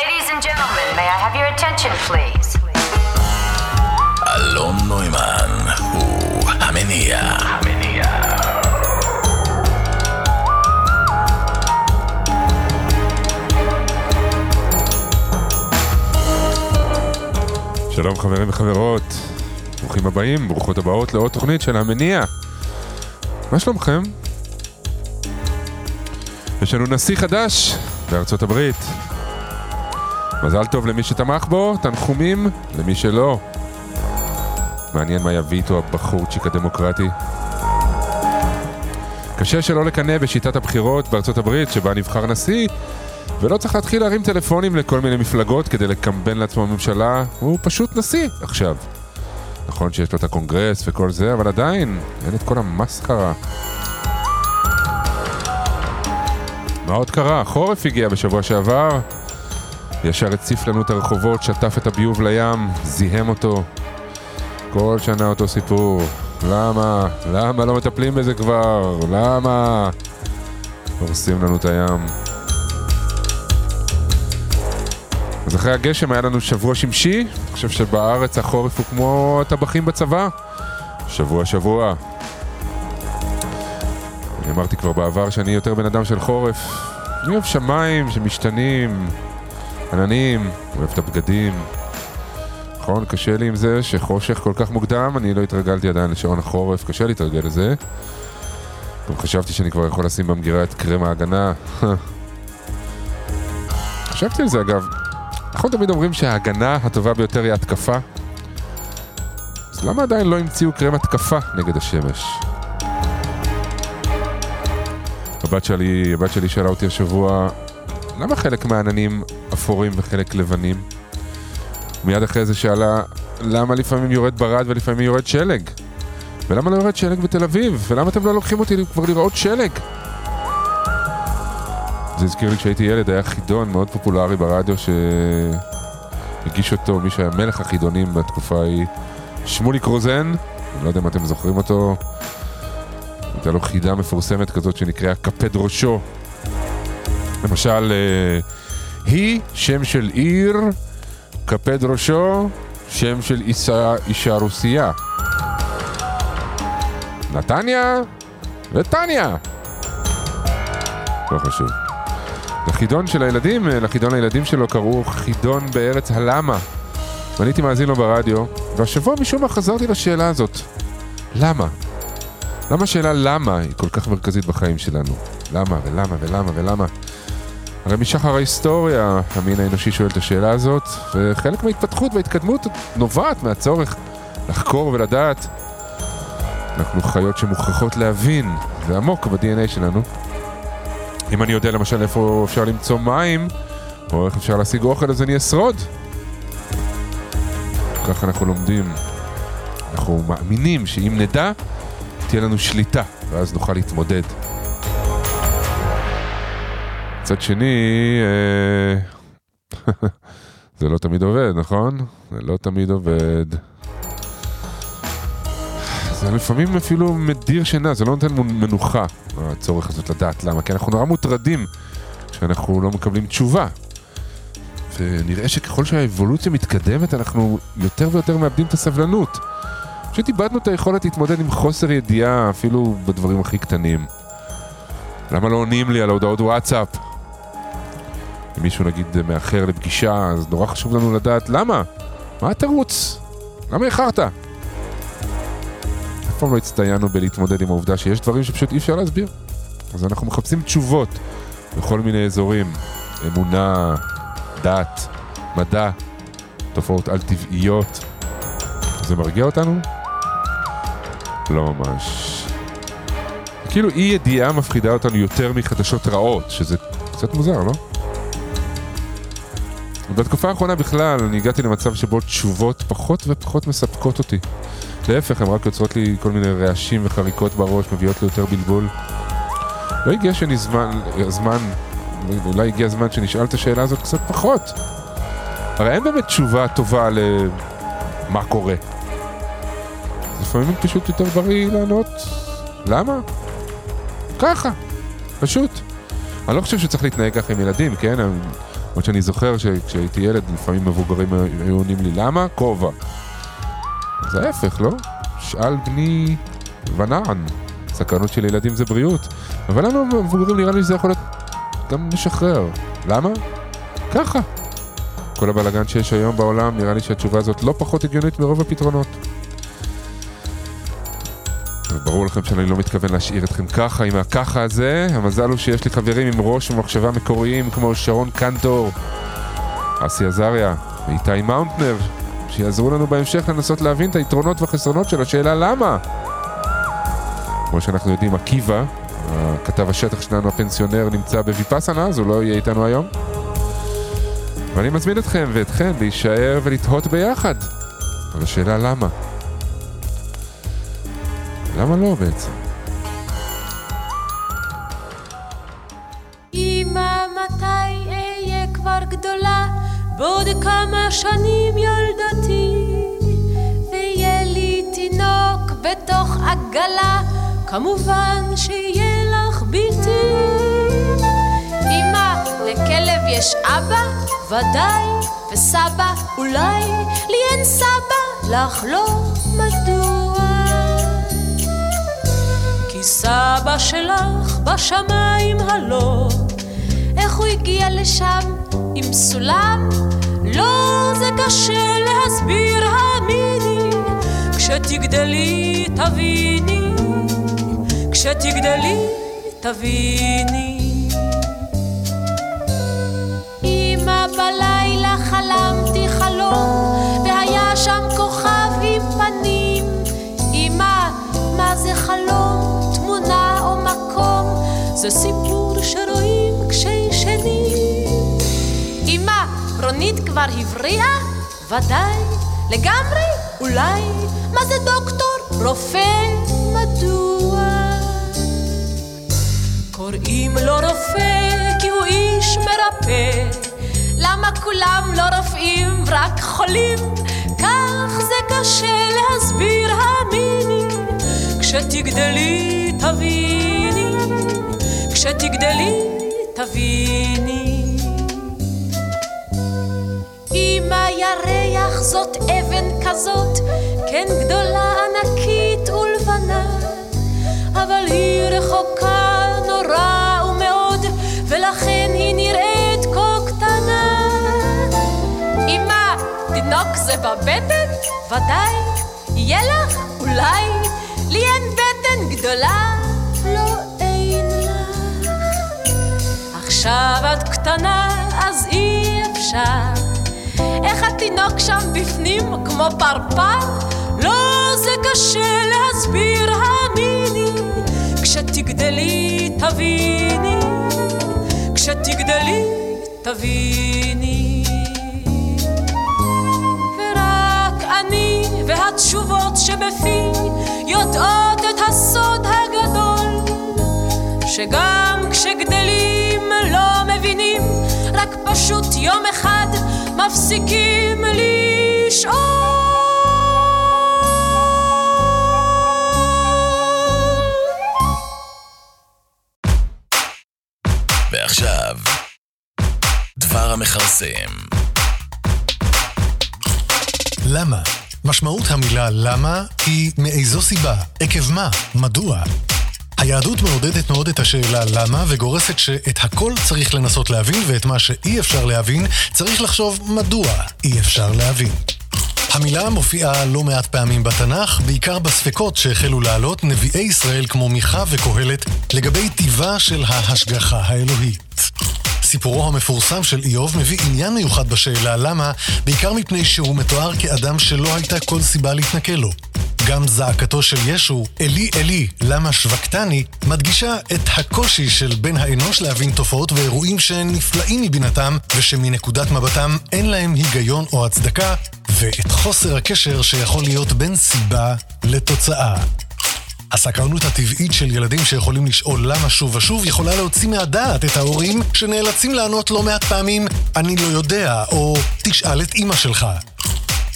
Ladies and gentlemen, may I have your attention, please? אלון נוימן הוא המניע. המניע. שלום חברים וחברות, ברוכים הבאים, ברוכות הבאות לעוד תוכנית של המניע. מה שלומכם? יש לנו נשיא חדש בארצות הברית. מזל טוב למי שתמך בו, תנחומים למי שלא. מעניין מה יביא איתו הבחורצ'יק הדמוקרטי. קשה שלא לקנא בשיטת הבחירות בארצות הברית שבה נבחר נשיא ולא צריך להתחיל להרים טלפונים לכל מיני מפלגות כדי לקמבן לעצמו ממשלה, הוא פשוט נשיא עכשיו. נכון שיש לו את הקונגרס וכל זה, אבל עדיין, אין את כל המסחרה. מה עוד קרה? החורף הגיע בשבוע שעבר, ישר הציף לנו את הרחובות, שטף את הביוב לים, זיהם אותו. כל שנה אותו סיפור. למה? למה לא מטפלים בזה כבר? למה? הורסים לנו את הים. אז אחרי הגשם היה לנו שבוע שמשי, אני חושב שבארץ החורף הוא כמו הטבחים בצבא. שבוע שבוע. אני אמרתי כבר בעבר שאני יותר בן אדם של חורף. אני אוהב שמיים שמשתנים, עננים, אוהב את הבגדים. נכון, קשה לי עם זה שחושך כל כך מוקדם, אני לא התרגלתי עדיין לשעון החורף, קשה להתרגל לזה. גם חשבתי שאני כבר יכול לשים במגירה את קרם ההגנה. חשבתי על זה אגב, אנחנו תמיד אומרים שההגנה הטובה ביותר היא התקפה. אז למה עדיין לא המציאו קרם התקפה נגד השמש? הבת שלי, הבת שלי שאלה אותי השבוע, למה חלק מהעננים אפורים וחלק לבנים? מיד אחרי זה שאלה, למה לפעמים יורד ברד ולפעמים יורד שלג? ולמה לא יורד שלג בתל אביב? ולמה אתם לא לוקחים אותי כבר לראות שלג? זה הזכיר לי כשהייתי ילד, היה חידון מאוד פופולרי ברדיו שהגיש אותו מי שהיה מלך החידונים בתקופה ההיא, שמוליק רוזן, אני לא יודע אם אתם זוכרים אותו, הייתה לו חידה מפורסמת כזאת שנקראה קפד ראשו. למשל, אה, היא, שם של עיר, קפד ראשו, שם של אישה, אישה רוסייה. נתניה וטניה. לא חשוב. לחידון של הילדים, לחידון הילדים שלו קראו חידון בארץ הלמה. ואני הייתי מאזין לו ברדיו, והשבוע משום מה חזרתי לשאלה הזאת. למה? למה השאלה למה היא כל כך מרכזית בחיים שלנו? למה ולמה ולמה ולמה? הרי משחר ההיסטוריה המין האנושי שואל את השאלה הזאת, וחלק מההתפתחות וההתקדמות נובעת מהצורך לחקור ולדעת. אנחנו חיות שמוכרחות להבין, זה עמוק ב-DNA שלנו. אם אני יודע למשל איפה אפשר למצוא מים, או איך אפשר להשיג אוכל, אז אני אשרוד. ככה אנחנו לומדים. אנחנו מאמינים שאם נדע, תהיה לנו שליטה, ואז נוכל להתמודד. מצד שני, אה... זה לא תמיד עובד, נכון? זה לא תמיד עובד. זה לפעמים אפילו מדיר שינה, זה לא נותן מנוחה, הצורך הזאת לדעת למה, כי אנחנו נורא מוטרדים כשאנחנו לא מקבלים תשובה. ונראה שככל שהאבולוציה מתקדמת, אנחנו יותר ויותר מאבדים את הסבלנות. פשוט איבדנו את היכולת להתמודד עם חוסר ידיעה, אפילו בדברים הכי קטנים. למה לא עונים לי על הודעות וואטסאפ? אם מישהו נגיד מאחר לפגישה, אז נורא חשוב לנו לדעת למה? מה התירוץ? למה איחרת? אף פעם לא הצטיינו בלהתמודד עם העובדה שיש דברים שפשוט אי אפשר להסביר. אז אנחנו מחפשים תשובות בכל מיני אזורים. אמונה, דת, מדע, תופעות על-טבעיות. זה מרגיע אותנו? לא ממש. כאילו אי ידיעה מפחידה אותנו יותר מחדשות רעות, שזה קצת מוזר, לא? בתקופה האחרונה בכלל, אני הגעתי למצב שבו תשובות פחות ופחות מספקות אותי. להפך, הן רק יוצרות לי כל מיני רעשים וחריקות בראש, מביאות לי יותר בלבול. לא הגיע שאני זמן, זמן, אולי הגיע הזמן שנשאל את השאלה הזאת קצת פחות. הרי אין באמת תשובה טובה למה קורה. לפעמים פשוט יותר בריא לענות, למה? ככה, פשוט. אני לא חושב שצריך להתנהג ככה עם ילדים, כן? למרות שאני זוכר שכשהייתי ילד, לפעמים מבוגרים היו עונים לי, למה? כובע. זה ההפך, לא? שאל בני ונען. סקרנות של ילדים זה בריאות. אבל לנו מבוגרים נראה לי שזה יכול להיות גם משחרר. למה? ככה. כל הבלאגן שיש היום בעולם, נראה לי שהתשובה הזאת לא פחות הגיונית מרוב הפתרונות. ברור לכם שאני לא מתכוון להשאיר אתכם ככה עם הככה הזה. המזל הוא שיש לי חברים עם ראש ומחשבה מקוריים כמו שרון קנטור, אסי עזריה ואיתי מאונטנר, שיעזרו לנו בהמשך לנסות להבין את היתרונות והחסרונות של השאלה למה. כמו שאנחנו יודעים, עקיבא, כתב השטח שלנו, הפנסיונר, נמצא בוויפאסנה, אז הוא לא יהיה איתנו היום. ואני מזמין אתכם ואתכם להישאר ולתהות ביחד על השאלה למה. למה לא בעצם? אמא, מתי אהיה כבר גדולה? בעוד כמה שנים ילדתי, ויהיה לי תינוק בתוך עגלה, כמובן שיהיה לך בלתי. אמא, לכלב יש אבא? ודאי, וסבא אולי, לי אין סבא, לך לא, סבא שלך בשמיים הלא, איך הוא הגיע לשם עם סולם? לא, זה קשה להסביר, האמיני, כשתגדלי תביני, כשתגדלי תביני. זה סיפור שרואים כשישנים. אמא, רונית כבר הבריאה? ודאי, לגמרי, אולי. מה זה דוקטור? רופא? מדוע? קוראים לו רופא כי הוא איש מרפא. למה כולם לא רופאים, רק חולים? כך זה קשה להסביר, האמיני. כשתגדלי תביני, כשתגדלי תביני. אמא ירח זאת אבן כזאת, כן גדולה, ענקית ולבנה, אבל היא רחוקה נורא ומאוד, ולכן היא נראית כה קטנה. אמא, תינוק זה בבטן? ודאי. יהיה לך? אולי. לי אין בטן גדולה? עכשיו את קטנה, אז אי אפשר. איך התינוק שם בפנים כמו פרפר? לא, זה קשה להסביר, האמיני. כשתגדלי תביני, כשתגדלי תביני. ורק אני והתשובות שבפי יודעות את הסוד הגדול, שגם כשגדלים לא מבינים, רק פשוט יום אחד מפסיקים לשאול. ועכשיו, דבר המכרסם. למה? משמעות המילה למה היא מאיזו סיבה, עקב מה, מדוע. היהדות מעודדת מאוד את השאלה למה וגורסת שאת הכל צריך לנסות להבין ואת מה שאי אפשר להבין צריך לחשוב מדוע אי אפשר להבין. המילה מופיעה לא מעט פעמים בתנ"ך, בעיקר בספקות שהחלו לעלות נביאי ישראל כמו מיכה וקהלת לגבי טיבה של ההשגחה האלוהית. סיפורו המפורסם של איוב מביא עניין מיוחד בשאלה למה, בעיקר מפני שהוא מתואר כאדם שלא הייתה כל סיבה להתנכל לו. גם זעקתו של ישו, אלי אלי, למה שווקתני, מדגישה את הקושי של בן האנוש להבין תופעות ואירועים שהם נפלאים מבינתם, ושמנקודת מבטם אין להם היגיון או הצדקה, ואת חוסר הקשר שיכול להיות בין סיבה לתוצאה. הסקרנות הטבעית של ילדים שיכולים לשאול למה שוב ושוב יכולה להוציא מהדעת את ההורים שנאלצים לענות לא מעט פעמים אני לא יודע, או תשאל את אמא שלך.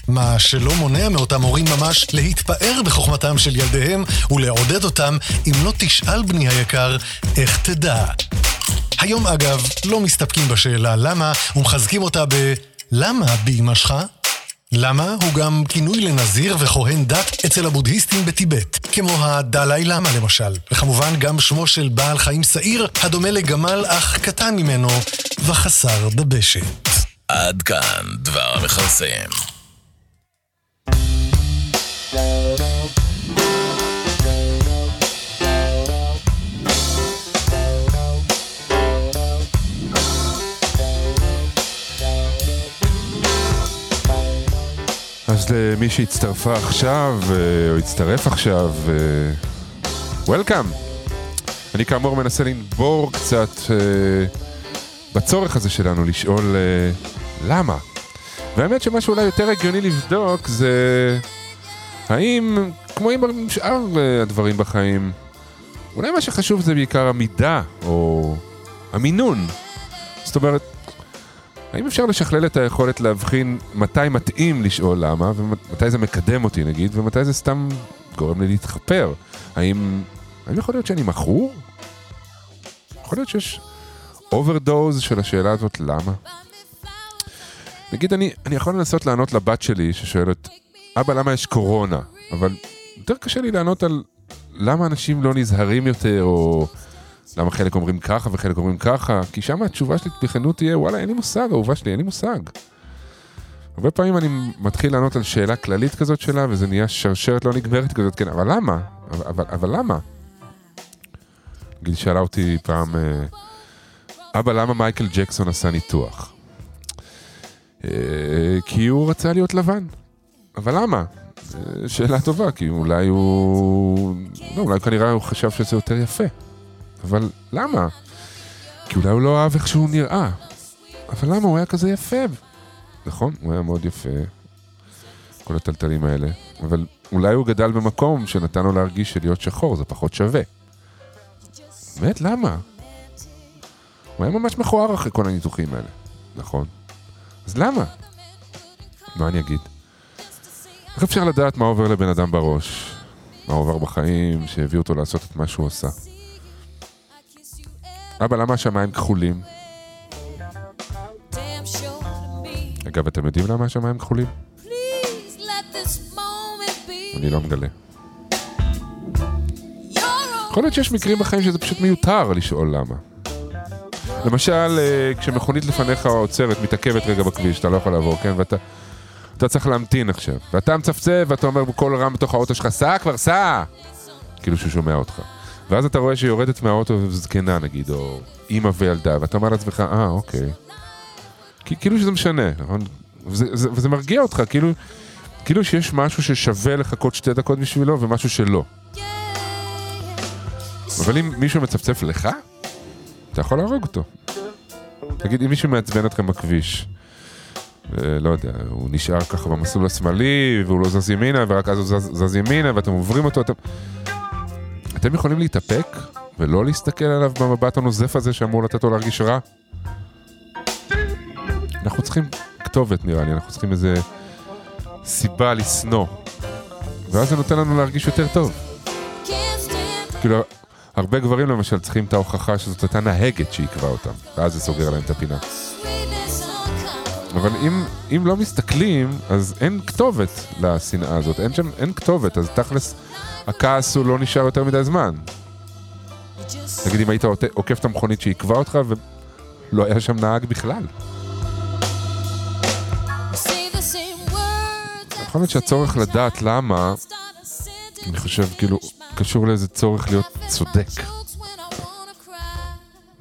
מה שלא מונע מאותם הורים ממש להתפאר בחוכמתם של ילדיהם ולעודד אותם אם לא תשאל בני היקר, איך תדע. היום אגב, לא מסתפקים בשאלה למה, ומחזקים אותה ב... למה באמא שלך? למה הוא גם כינוי לנזיר וכהן דת אצל הבודהיסטים בטיבט, כמו הדלאי למה למשל, וכמובן גם שמו של בעל חיים שעיר, הדומה לגמל אך קטן ממנו, וחסר דבשת. עד כאן דבר המכרסם. אז למי שהצטרפה עכשיו, אה, או הצטרף עכשיו, וולקאם. אני כאמור מנסה לנבור קצת אה, בצורך הזה שלנו לשאול אה, למה. והאמת שמה שאולי יותר הגיוני לבדוק זה האם, כמו עם שאר אה, הדברים בחיים, אולי מה שחשוב זה בעיקר המידה, או המינון. זאת אומרת, האם אפשר לשכלל את היכולת להבחין מתי מתאים לשאול למה, ומתי זה מקדם אותי נגיד, ומתי זה סתם גורם לי להתחפר? האם, האם יכול להיות שאני מכור? יכול להיות שיש אוברדוז של השאלה הזאת למה? נגיד אני, אני יכול לנסות לענות לבת שלי ששואלת, אבא למה יש קורונה? אבל יותר קשה לי לענות על למה אנשים לא נזהרים יותר, או למה חלק אומרים ככה וחלק אומרים ככה, כי שם התשובה שלי בכנות תהיה, וואלה, אין לי מושג, אהובה שלי, אין לי מושג. הרבה פעמים אני מתחיל לענות על שאלה כללית כזאת שלה, וזה נהיה שרשרת לא נגמרת כזאת, כן, אבל למה? אבל, אבל, אבל למה? גיל שאלה אותי פעם, אה, אבא, למה מייקל ג'קסון עשה ניתוח? אה, כי הוא רצה להיות לבן. אבל למה? שאלה טובה, כי אולי הוא... לא, אולי כנראה הוא חשב שזה יותר יפה. אבל למה? כי אולי הוא לא אהב איך שהוא נראה. אבל למה? הוא היה כזה יפה. נכון, הוא היה מאוד יפה. כל הטלטלים האלה. אבל אולי הוא גדל במקום שנתן לו להרגיש שלהיות שחור זה פחות שווה. באמת, למה? הוא היה ממש מכוער אחרי כל הניתוחים האלה. נכון. אז למה? מה אני אגיד? איך אפשר לדעת מה עובר לבן אדם בראש? מה עובר בחיים שהביא אותו לעשות את מה שהוא עשה? אבא, למה השמיים כחולים? אגב, אתם יודעים למה השמיים כחולים? אני לא מגלה. יכול להיות שיש מקרים בחיים שזה פשוט מיותר לשאול למה. למשל, אה, כשמכונית לפניך עוצרת, מתעכבת רגע בכביש, אתה לא יכול לעבור, כן? ואתה אתה צריך להמתין עכשיו. ואתה מצפצף ואתה אומר בקול רם בתוך האוטו שלך, סע כבר, סע! כאילו שהוא שומע אותך. ואז אתה רואה שהיא יורדת מהאוטו זקנה נגיד, או אימא וילדה, ואתה אומר לעצמך, אה, אוקיי. כאילו שזה משנה, נכון? וזה, וזה, וזה מרגיע אותך, כאילו, כאילו שיש משהו ששווה לחכות שתי דקות בשבילו ומשהו שלא. אבל אם מישהו מצפצף לך, אתה יכול להרוג אותו. תגיד, אם מישהו מעצבן אתכם בכביש, לא יודע, הוא נשאר ככה במסלול השמאלי, והוא לא זז ימינה, ורק אז הוא זז, זז ימינה, ואתם עוברים אותו, אתם... אתם יכולים להתאפק ולא להסתכל עליו במבט הנוזף הזה שאמור לתת לו להרגיש רע? אנחנו צריכים כתובת נראה לי, אנחנו צריכים איזה סיבה לשנוא. ואז זה נותן לנו להרגיש יותר טוב. כאילו, הרבה גברים למשל צריכים את ההוכחה שזאת הייתה נהגת שעיכבה אותם, ואז זה סוגר להם את הפינה. אבל אם, אם לא מסתכלים, אז אין כתובת לשנאה הזאת, אין שם, אין כתובת, אז תכלס הכעס הוא לא נשאר יותר מדי זמן. נגיד אם היית עוקף את המכונית שעיכבה אותך ולא היה שם נהג בכלל. יכול להיות שהצורך לדעת למה, אני חושב כאילו, קשור לאיזה צורך להיות צודק.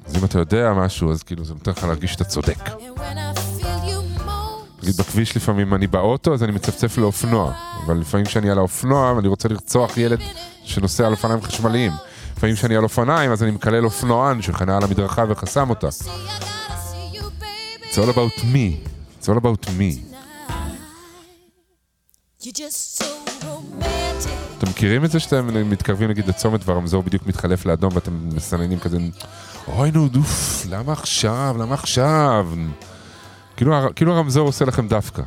אז אם אתה יודע משהו, אז כאילו זה נותן לך להרגיש שאתה צודק. נגיד בכביש לפעמים אני באוטו, אז אני מצפצף לאופנוע. אבל לפעמים כשאני על האופנוע ואני רוצה לרצוח ילד שנוסע על אופניים חשמליים. לפעמים כשאני על אופניים, אז אני מקלל אופנוען שחנה על המדרכה וחסם אותה. It's all about me. It's all about me. אתם מכירים את זה שאתם מתקרבים נגיד לצומת והרמזור בדיוק מתחלף לאדום ואתם מסננים כזה אוי נו דוף, למה עכשיו? למה עכשיו? כאילו, כאילו הרמזור עושה לכם דווקא.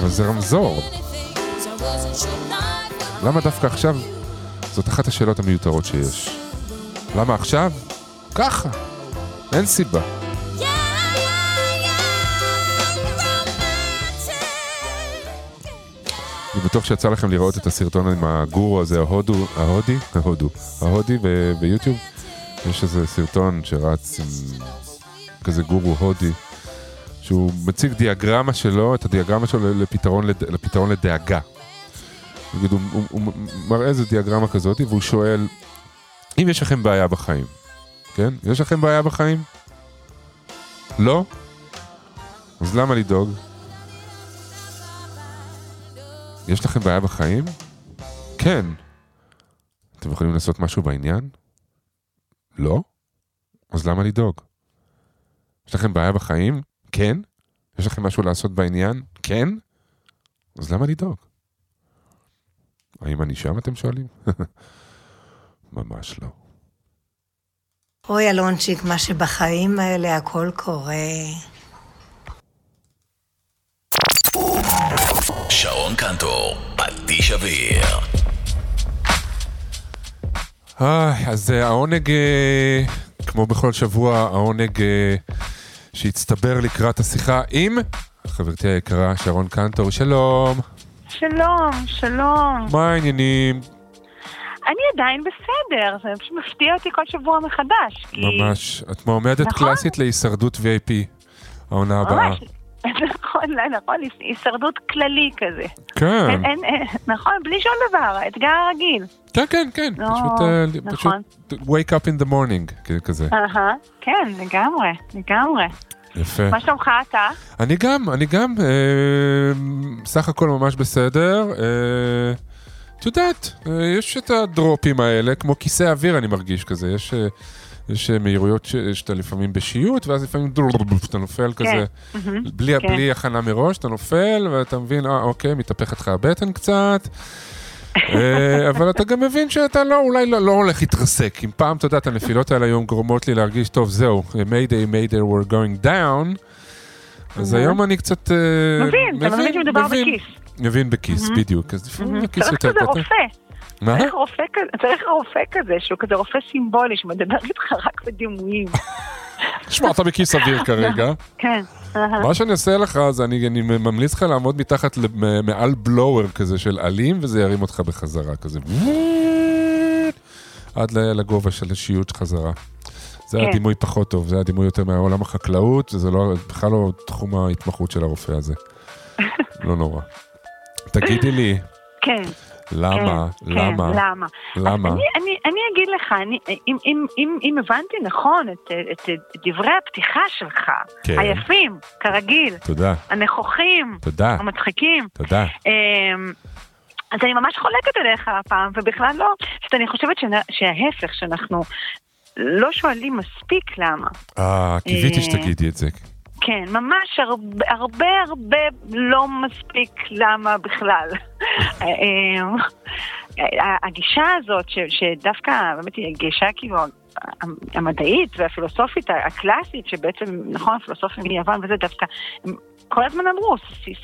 אבל זה רמזור. למה דווקא עכשיו? זאת אחת השאלות המיותרות שיש. למה עכשיו? ככה. אין סיבה. אני בטוח שיצא לכם לראות את הסרטון עם הגורו הזה, ההודו, ההודי, ההודו, ההודי ביוטיוב. יש איזה סרטון שרץ עם כזה גורו הודי, שהוא מציג דיאגרמה שלו, את הדיאגרמה שלו לפתרון, לד- לפתרון לדאגה. נגיד, הוא, הוא, הוא מראה איזה דיאגרמה כזאת, והוא שואל, אם יש לכם בעיה בחיים, כן? יש לכם בעיה בחיים? לא? אז למה לדאוג? יש לכם בעיה בחיים? כן. אתם יכולים לעשות משהו בעניין? לא? אז למה לדאוג? יש לכם בעיה בחיים? כן. יש לכם משהו לעשות בעניין? כן. אז למה לדאוג? האם אני שם, אתם שואלים? ממש לא. אוי, אלונצ'יק, מה שבחיים האלה הכל קורה. שרון קנטור, פטיש אוויר. איי, אז אה, העונג, אה, כמו בכל שבוע, העונג אה, שהצטבר לקראת השיחה עם חברתי היקרה שרון קנטור, שלום. שלום, שלום. מה העניינים? אני עדיין בסדר, זה פשוט מפתיע אותי כל שבוע מחדש. כי... ממש. את מועמדת נכון. קלאסית להישרדות VIP, העונה הבאה. ממש. נכון, לא, נכון, הישרדות כללי כזה. כן, אין, אין, אין, נכון, בלי שום דבר, האתגר הרגיל. כן, כן, כן. לא, פשוט, אה, נכון. פשוט wake up in the morning, כזה. אהה, כן, לגמרי, לגמרי. יפה. מה שלומך אתה? אני גם, אני גם, אה, סך הכל ממש בסדר. אה, את יודעת, אה, יש את הדרופים האלה, כמו כיסא אוויר אני מרגיש כזה, יש, אה, יש אה, מהירויות ש- שאתה לפעמים בשיוט, ואז לפעמים אתה נופל כזה, מהמם, בלי, כן. בלי הכנה מראש, אתה נופל, ואתה מבין, אה, אוקיי, מתהפכת לך הבטן קצת. אה, אבל אתה גם מבין שאתה לא, אולי לא, לא הולך להתרסק. אם פעם, אתה יודע, את הנפילות האלה היום גורמות לי להרגיש, טוב, זהו, מיידי, מיידי, we're going down. אז היום אני קצת... אה, מבין, אתה מבין שמדובר. בכיס. מבין בכיס, בדיוק. אז לפעמים צריך יותר כזה קטן. רופא. מה? צריך רופא כזה, צריך רופא כזה, שהוא כזה רופא סימבולי, שמדבר איתך רק בדימויים. שמע, אתה בכיס אוויר כרגע. כן. מה שאני אעשה לך זה אני, אני ממליץ לך לעמוד מתחת, מעל בלואוור כזה של עלים, וזה ירים אותך בחזרה, כזה. עד לגובה של השיוט חזרה. זה כן. הדימוי פחות טוב, זה הדימוי יותר מעולם החקלאות, וזה לא, בכלל לא תחום ההתמחות של הרופא הזה. לא נורא. תגידי לי, כן. למה, כן, למה, כן, למה? למה? אז אני, אני, אני אגיד לך, אני, אם, אם, אם, אם הבנתי נכון את, את, את דברי הפתיחה שלך, כן. היפים, כרגיל, תודה, הנכוחים, תודה, המצחיקים, תודה. אמ, אז אני ממש חולקת עליך הפעם, ובכלל לא, פשוט אני חושבת שנ, שההפך, שאנחנו לא שואלים מספיק למה. אה, קיוויתי אה, שתגידי את זה. כן, ממש הרבה הרבה הרבה לא מספיק למה בכלל. אמ, הגישה הזאת, ש, שדווקא באמת היא הגישה כאילו המדעית והפילוסופית הקלאסית, שבעצם, נכון, הפילוסופים מיוון וזה דווקא, הם כל הזמן אמרו,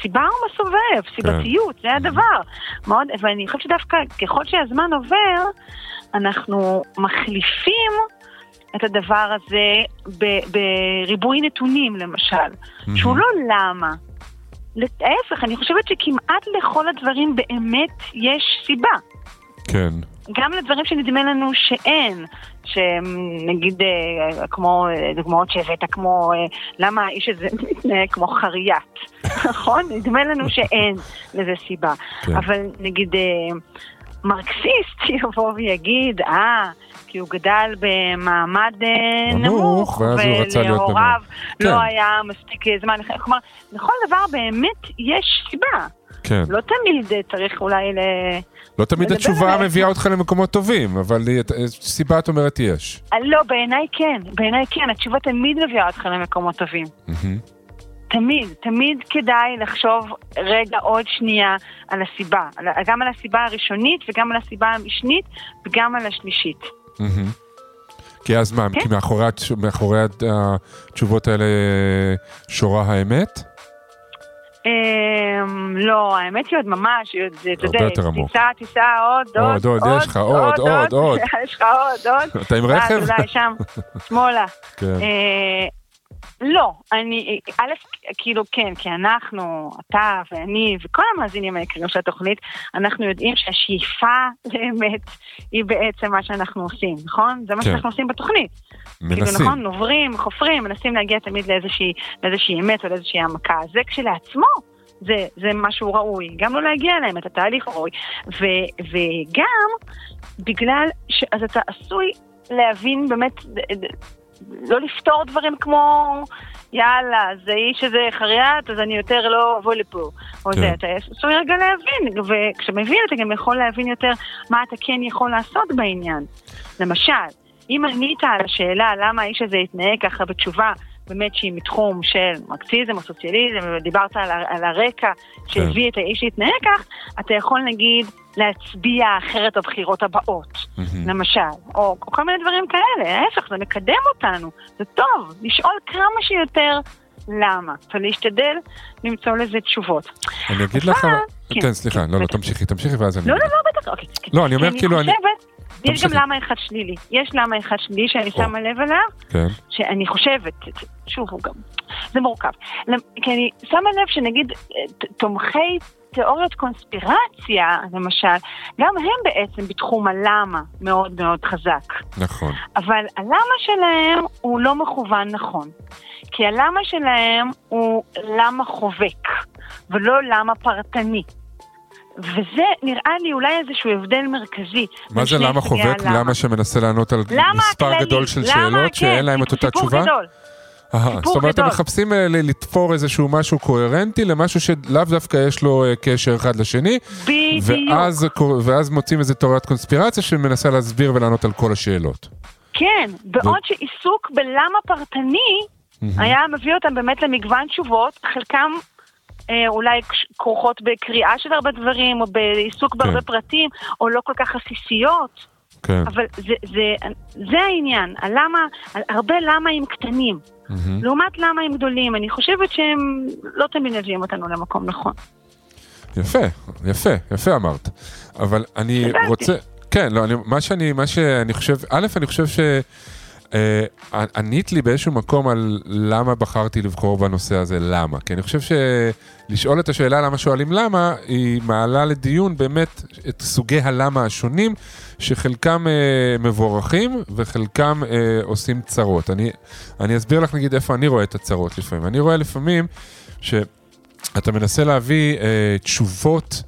סיבה הוא מסובב, סיבתיות, זה הדבר. מאוד, ואני חושבת שדווקא ככל שהזמן עובר, אנחנו מחליפים את הדבר הזה בריבוי נתונים, למשל, שהוא לא למה. להפך, אני חושבת שכמעט לכל הדברים באמת יש סיבה. כן, גם לדברים שנדמה לנו שאין, שנגיד אה, כמו אה, דוגמאות שהבאת, כמו אה, למה האיש הזה מתנהג כמו חריית, נכון? נדמה לנו שאין לזה סיבה. כן. אבל נגיד מרקסיסט יבוא ויגיד, אה, כי הוא גדל במעמד אה, נמוך, ולהוריו. לא כן. היה מספיק זמן, כלומר, לכל דבר באמת יש סיבה. כן. לא תמיד צריך אולי ל... לא תמיד התשובה עליהם. מביאה אותך למקומות טובים, אבל סיבה את אומרת יש. לא, בעיניי כן, בעיניי כן, התשובה תמיד מביאה אותך למקומות טובים. מהמם. תמיד, תמיד כדאי לחשוב רגע עוד שנייה על הסיבה. גם על הסיבה הראשונית וגם על הסיבה המשנית וגם על השלישית. כי אז מה, כן. כי מאחורי הת- התשובות האלה שורה האמת? אמ, לא, האמת היא עוד ממש, אתה יודע. טיסה, טיסה, עוד, עוד, עוד, עוד, יש לך עוד, עוד, עוד. יש לך עוד, עוד. אתה עם אה, רכב? אתה שם, שמאלה. לא, אני, א', כאילו כן, כי אנחנו, אתה ואני וכל המאזינים היקרים של התוכנית, אנחנו יודעים שהשאיפה לאמת היא בעצם מה שאנחנו עושים, נכון? זה מה כן. שאנחנו עושים בתוכנית. כאילו, מנסים. נכון, נוברים, חופרים, מנסים להגיע תמיד לאיזושהי, לאיזושהי אמת או לאיזושהי העמקה. זה כשלעצמו, זה, זה משהו ראוי, גם לא להגיע אליהם, את התהליך ראוי. ו, וגם, בגלל ש... אז אתה עשוי להבין באמת, לא לפתור דברים כמו, יאללה, זה איש הזה חריית, אז אני יותר לא אבוא לפה. או כן. זה, אתה עשוי רגע להבין, וכשמבין אתה גם יכול להבין יותר מה אתה כן יכול לעשות בעניין. למשל, אם ענית על השאלה למה האיש הזה התנהג ככה בתשובה באמת שהיא מתחום של מרקסיזם או סוציאליזם, ודיברת על, על הרקע שהביא את האיש להתנהג כך, אתה יכול נגיד להצביע אחרת בבחירות הבאות, מהמם. למשל, או, כל מיני דברים כאלה, ההפך, זה מקדם אותנו, זה טוב, לשאול כמה שיותר למה, ולהשתדל למצוא לזה תשובות. אני אגיד לך... כן, כן, סליחה, כן, לא, לא. תמשיכי, תמשיכי ואז אני... לא, לא, לא, בטח, אוקיי. לא, אני אומר כאילו, אני- יש גם. למה אחד שלילי. יש למה אחד שלילי שאני. שמה לב אליו, כן, שאני חושבת, שוב, הוא גם, זה מורכב. כי אני שמה לב שנגיד ת- תומכי תיאוריות קונספירציה, למשל, גם הם בעצם בתחום הלמה מאוד מאוד חזק. נכון. אבל הלמה שלהם הוא לא מכוון נכון. כי הלמה שלהם הוא למה חובק, ולא למה פרטני. וזה נראה לי אולי איזשהו הבדל מרכזי. מה זה למה חובק? הלמה. למה שמנסה לענות על למה מספר הכללי? גדול של למה, שאלות שאין כן, להם את אותה תשובה? גדול. זאת אומרת, הם גדול. מחפשים אה, לתפור איזשהו משהו קוהרנטי למשהו שלאו דווקא יש לו אה, קשר אחד לשני, בדיוק. ואז, מוצאים איזה תורת קונספירציה שמנסה להסביר ולענות על כל השאלות. כן, בעוד שעיסוק בלמה פרטני היה מביא אותם באמת למגוון תשובות, חלקם אולי כש- כרוכות בקריאה של הרבה דברים, או בעיסוק בהרבה כן. פרטים, או לא כל כך עסיסיות, כן. אבל זה, זה, זה העניין, הלמה, הרבה למהים קטנים, מהמם. לעומת למהים גדולים, אני חושבת שהם לא תמיד מביאים אותנו למקום נכון. יפה, יפה, יפה אמרת. אבל אני. רוצה, כן, לא, אני, מה שאני, מה שאני חושב, א', אני חושב ש... אה, ענית לי באיזשהו מקום על למה בחרתי לבחור בנושא הזה, למה. כי אני חושב שלשאול את השאלה למה שואלים למה, היא מעלה לדיון באמת את סוגי הלמה השונים, שחלקם אה, מבורכים וחלקם אה, עושים צרות. אני, אני אסביר לך נגיד איפה אני רואה את הצרות לפעמים. אני רואה לפעמים שאתה מנסה להביא אה, תשובות.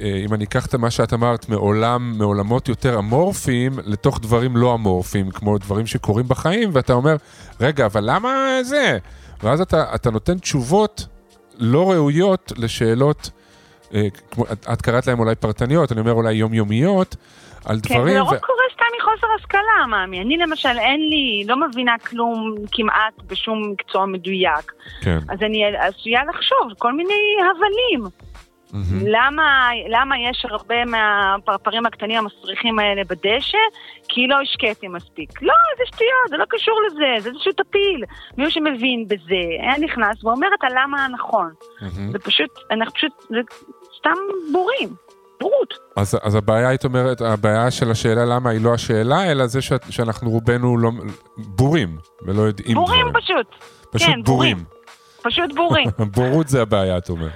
אה, אם אני אקח את מה שאת אמרת מעולם, מעולמות יותר אמורפיים לתוך דברים לא אמורפיים, כמו דברים שקורים בחיים, ואתה אומר, רגע, אבל למה זה? ואז אתה, אתה נותן תשובות לא ראויות לשאלות, אה, כמו, את, את קראת להן אולי פרטניות, אני אומר אולי יומיומיות, על כן, דברים... זה לא ו- קורה סתם מחוסר השכלה, מאמי. אני למשל, אין לי, לא מבינה כלום כמעט בשום מקצוע מדויק. כן. אז אני עשויה לחשוב כל מיני הבלים. מהמם. למה, למה יש הרבה מהפרפרים הקטנים המסריחים האלה בדשא? כי לא השקיתי מספיק. לא, זה שטויות, זה לא קשור לזה, זה איזשהו טפיל. מישהו שמבין בזה, היה נכנס ואומר את הלמה הנכון. מהמם. זה פשוט, אנחנו פשוט, זה סתם בורים. בורות. אז, אז הבעיה, היית אומרת, הבעיה של השאלה למה היא לא השאלה, אלא זה שאת, שאנחנו רובנו לא, בורים, ולא יודעים בורים דברים. פשוט. פשוט כן, בורים. פשוט בורים. בורות זה הבעיה, את אומרת.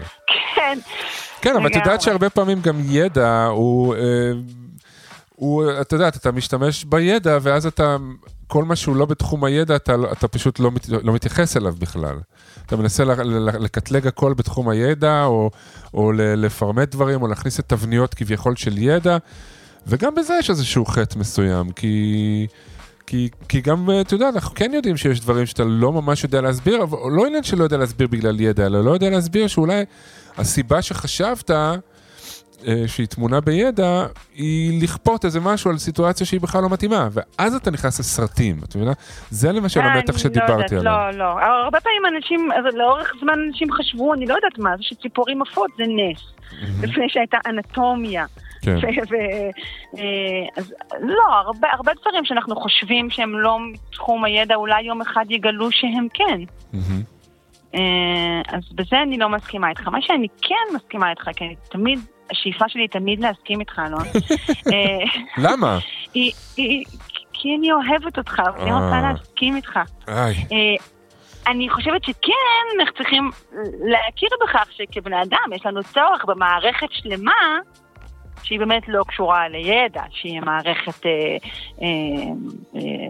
כן. כן, אבל את יודעת. שהרבה פעמים גם ידע הוא, אה, הוא, את יודעת, אתה משתמש בידע, ואז אתה, כל מה שהוא לא בתחום הידע, אתה, אתה פשוט לא, מת, לא מתייחס אליו בכלל. אתה מנסה ל- ל- לקטלג הכל בתחום הידע, או, או ל- לפרמט דברים, או להכניס את תבניות כביכול של ידע, וגם בזה יש איזשהו חטא מסוים, כי... כי, כי גם, אתה יודע, אנחנו כן יודעים שיש דברים שאתה לא ממש יודע להסביר, אבל לא עניין שלא יודע להסביר בגלל ידע, אלא לא יודע להסביר שאולי הסיבה שחשבת אה, שהיא תמונה בידע, היא לכפות איזה משהו על סיטואציה שהיא בכלל לא מתאימה, ואז אתה נכנס לסרטים, את מבינה? זה למשל אני המתח לא שדיברתי עליו. לא, לא. הרבה פעמים אנשים, אז לאורך זמן אנשים חשבו, אני לא יודעת מה, זה שציפורים עפות זה נס. לפני שהייתה אנטומיה. כן. אה, אז לא, הרבה, הרבה דברים שאנחנו חושבים שהם לא מתחום הידע, אולי יום אחד יגלו שהם כן. אה, אז בזה אני לא מסכימה איתך. מה שאני כן מסכימה איתך, כי אני תמיד, השאיפה שלי היא תמיד להסכים איתך, אלון. אה, למה? כי אני אוהבת אותך, ואני אה. רוצה להסכים איתך. אני חושבת שכן, אנחנו צריכים להכיר בכך שכבני אדם יש לנו צורך במערכת שלמה שהיא באמת לא קשורה לידע, שהיא מערכת אה, אה, אה,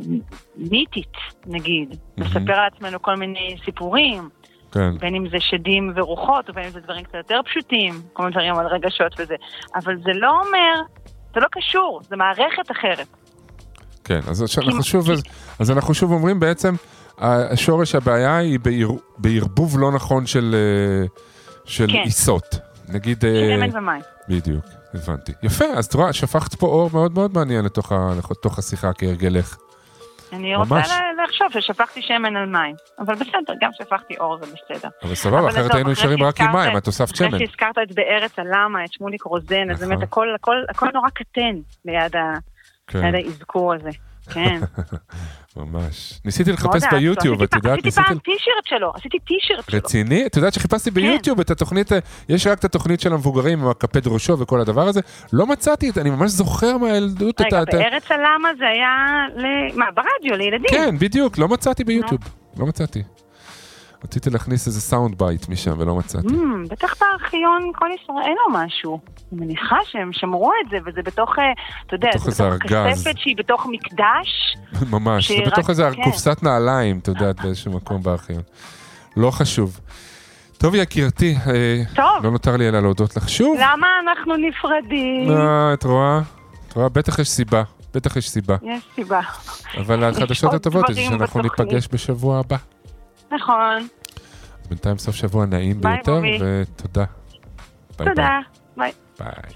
מיתית, נגיד. לספר על עצמנו כל מיני סיפורים, כן. בין אם זה שדים ורוחות, ובין אם זה דברים קצת יותר פשוטים, כל מיני דברים על רגשות וזה. אבל זה לא אומר, זה לא קשור, זה מערכת אחרת. כן, אז עכשיו אנחנו כי- שוב, אז אנחנו שוב אומרים בעצם, השורש הבעיה היא בעיר, בערבוב לא נכון של, אה, של כן. עיסות. נגיד, אה, שמן ומים. בדיוק, הבנתי. יפה, אז את רואה, שפכת פה אור מאוד מאוד מעניין לתוך, לתוך השיחה כהרגלך. אני רוצה ממש. לחשוב ששפכתי שמן על מים. אבל בסדר, גם שפכתי אור זה בסדר. אבל סבבה, אחרת היינו נשארים רק עם מים, את הוספת שמן. אחרי שהזכרת את בארץ הלמה, את שמוליק רוזן, אז נכון. באמת הכל, הכל, נורא קטן ליד, כן, ליד האזכור הזה. כן. ממש. ניסיתי לחפש. ביוטיוב, את יודעת, עשיתי פעם. טישרט שלו, עשיתי טישרט שלו. רציני? את יודעת שחיפשתי ביוטיוב את התוכנית, אה, יש רק את התוכנית של המבוגרים עם הקפד ראשו וכל הדבר הזה, לא מצאתי, את- אני ממש זוכר מהילדות רגע, בארץ הלמה זה היה. מה, ברדיו, לילדים. כן, בדיוק, לא מצאתי ביוטיוב, לא מצאתי. רציתי להכניס איזה sound bite משם ולא מצאתי. Mm, בטח בארכיון קול ישראל או משהו. אני מניחה שהם שמרו את זה, וזה בתוך, אה, אתה יודע, בתוך זה בתוך. כספת שהיא בתוך מקדש. ממש, זה בתוך איזה כן. קופסת נעליים, את יודעת, באיזשהו מקום בארכיון. לא חשוב. טוב, יקירתי, אה, טוב. לא נותר לי אלא להודות לך שוב. למה אנחנו נפרדים? אה, את רואה? את רואה? בטח יש סיבה. בטח יש סיבה. יש סיבה. אבל החדשות הטובות זה שאנחנו בתוכנית. ניפגש בשבוע הבא. נכון. אז בינתיים סוף שבוע נעים ביי, ביותר, בובי. ותודה. ביי תודה. ביי. ביי.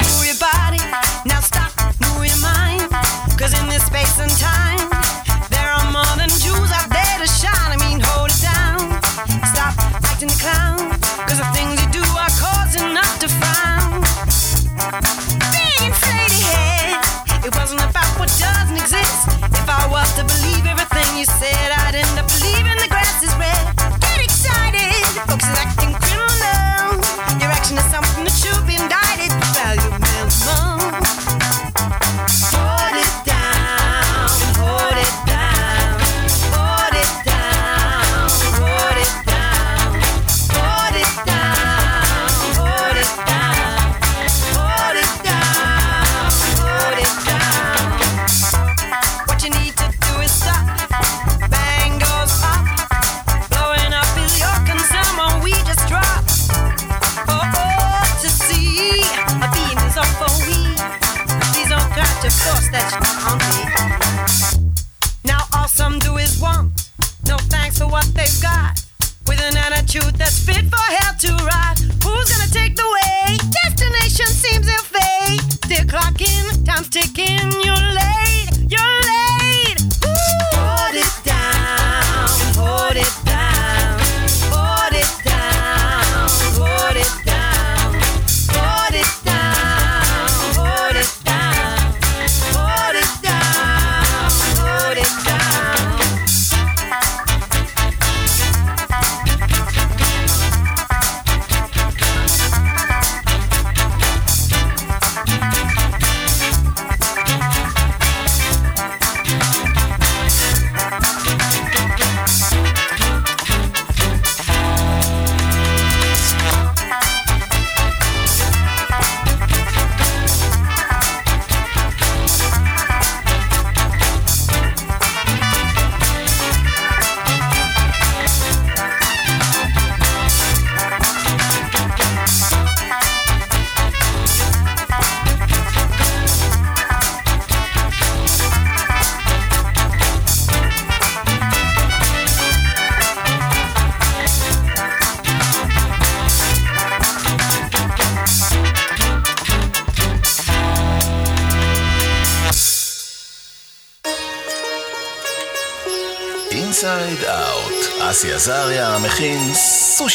Move your body, now stop, move your mind. Cause in this space and time,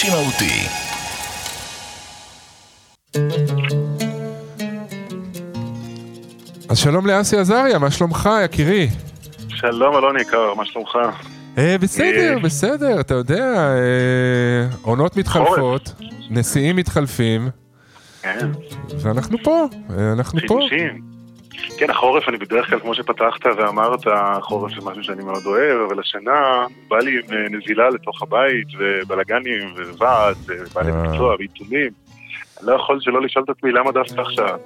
סושי מהותי. אז שלום לאסי עזריה, מה שלומך, יקירי? שלום אלון יקר, מה שלומך? אה, בסדר, אה. בסדר, אתה יודע, אה, עונות מתחלפות, נשיאים מתחלפים, כן, ואנחנו פה, אה, אנחנו פה. חידושים. כן, החורף, אני בדרך כלל, כמו שפתחת ואמרת, החורף זה משהו שאני מאוד אוהב, אבל השנה בא לי עם אה, נזילה לתוך הבית, ובלאגנים, וועד, ובעלי אה. מקצוע, ועיתונים. לא יכול שלא לשאול את עצמי למה דווקא עכשיו,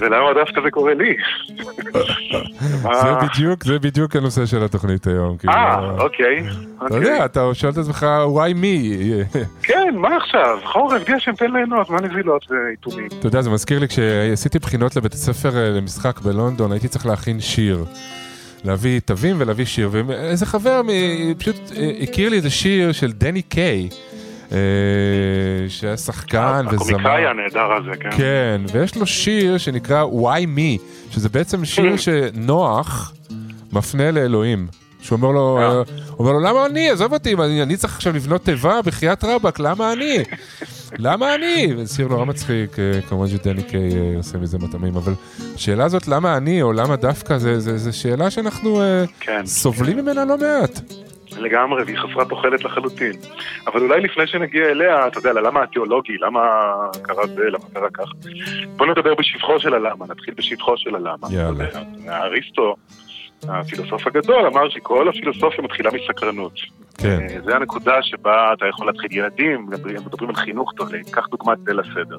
ולמה דווקא זה קורה לי. זה מה- בדיוק, זה בדיוק הנושא של התוכנית היום. כאילו, אה, אוקיי. אתה אוקיי. יודע, אתה שואל את עצמך, why me? כן, מה עכשיו? חורף, גשם, תן ליהנות, מה נזילות ועיתונים? אתה יודע, זה מזכיר לי, כשעשיתי בחינות לבית הספר אה, למשחק בלונדון, הייתי צריך להכין שיר. להביא תווים ולהביא שיר, ואיזה חבר פשוט אה, הכיר לי איזה שיר של דני קיי, אה, שהיה שחקן וזמר. הקומיקאי הנהדר הזה, כן. כן, ויש לו שיר שנקרא Why Me, שזה בעצם שיר שנוח מפנה לאלוהים. שהוא אומר לו, אה. אומר לו, למה אני? עזוב אותי, אני, אני צריך עכשיו לבנות תיבה בחייאת רבאק, למה אני? למה אני? זה שיר נורא מצחיק, אה, כמובן שדני קיי אה, עושה מזה מטעמים, אבל השאלה הזאת, למה אני, או למה דווקא, זה שאלה שאנחנו אה, כן. סובלים ממנה לא מעט. לגמרי, והיא חסרת תוחלת לחלוטין. אבל אולי לפני שנגיע אליה, אתה יודע, למה התיאולוגי, למה קרה זה, למה קרה כך. בוא נדבר בשבחו של הלמה, נתחיל בשבחו של הלמה. יאללה. אריסטו, הפילוסוף הגדול, אמר שכל הפילוסופיה מתחילה מסקרנות. כן. אה, זה הנקודה שבה אתה יכול להתחיל ילדים, מדברים על חינוך טוב, קח דוגמת ליל הסדר.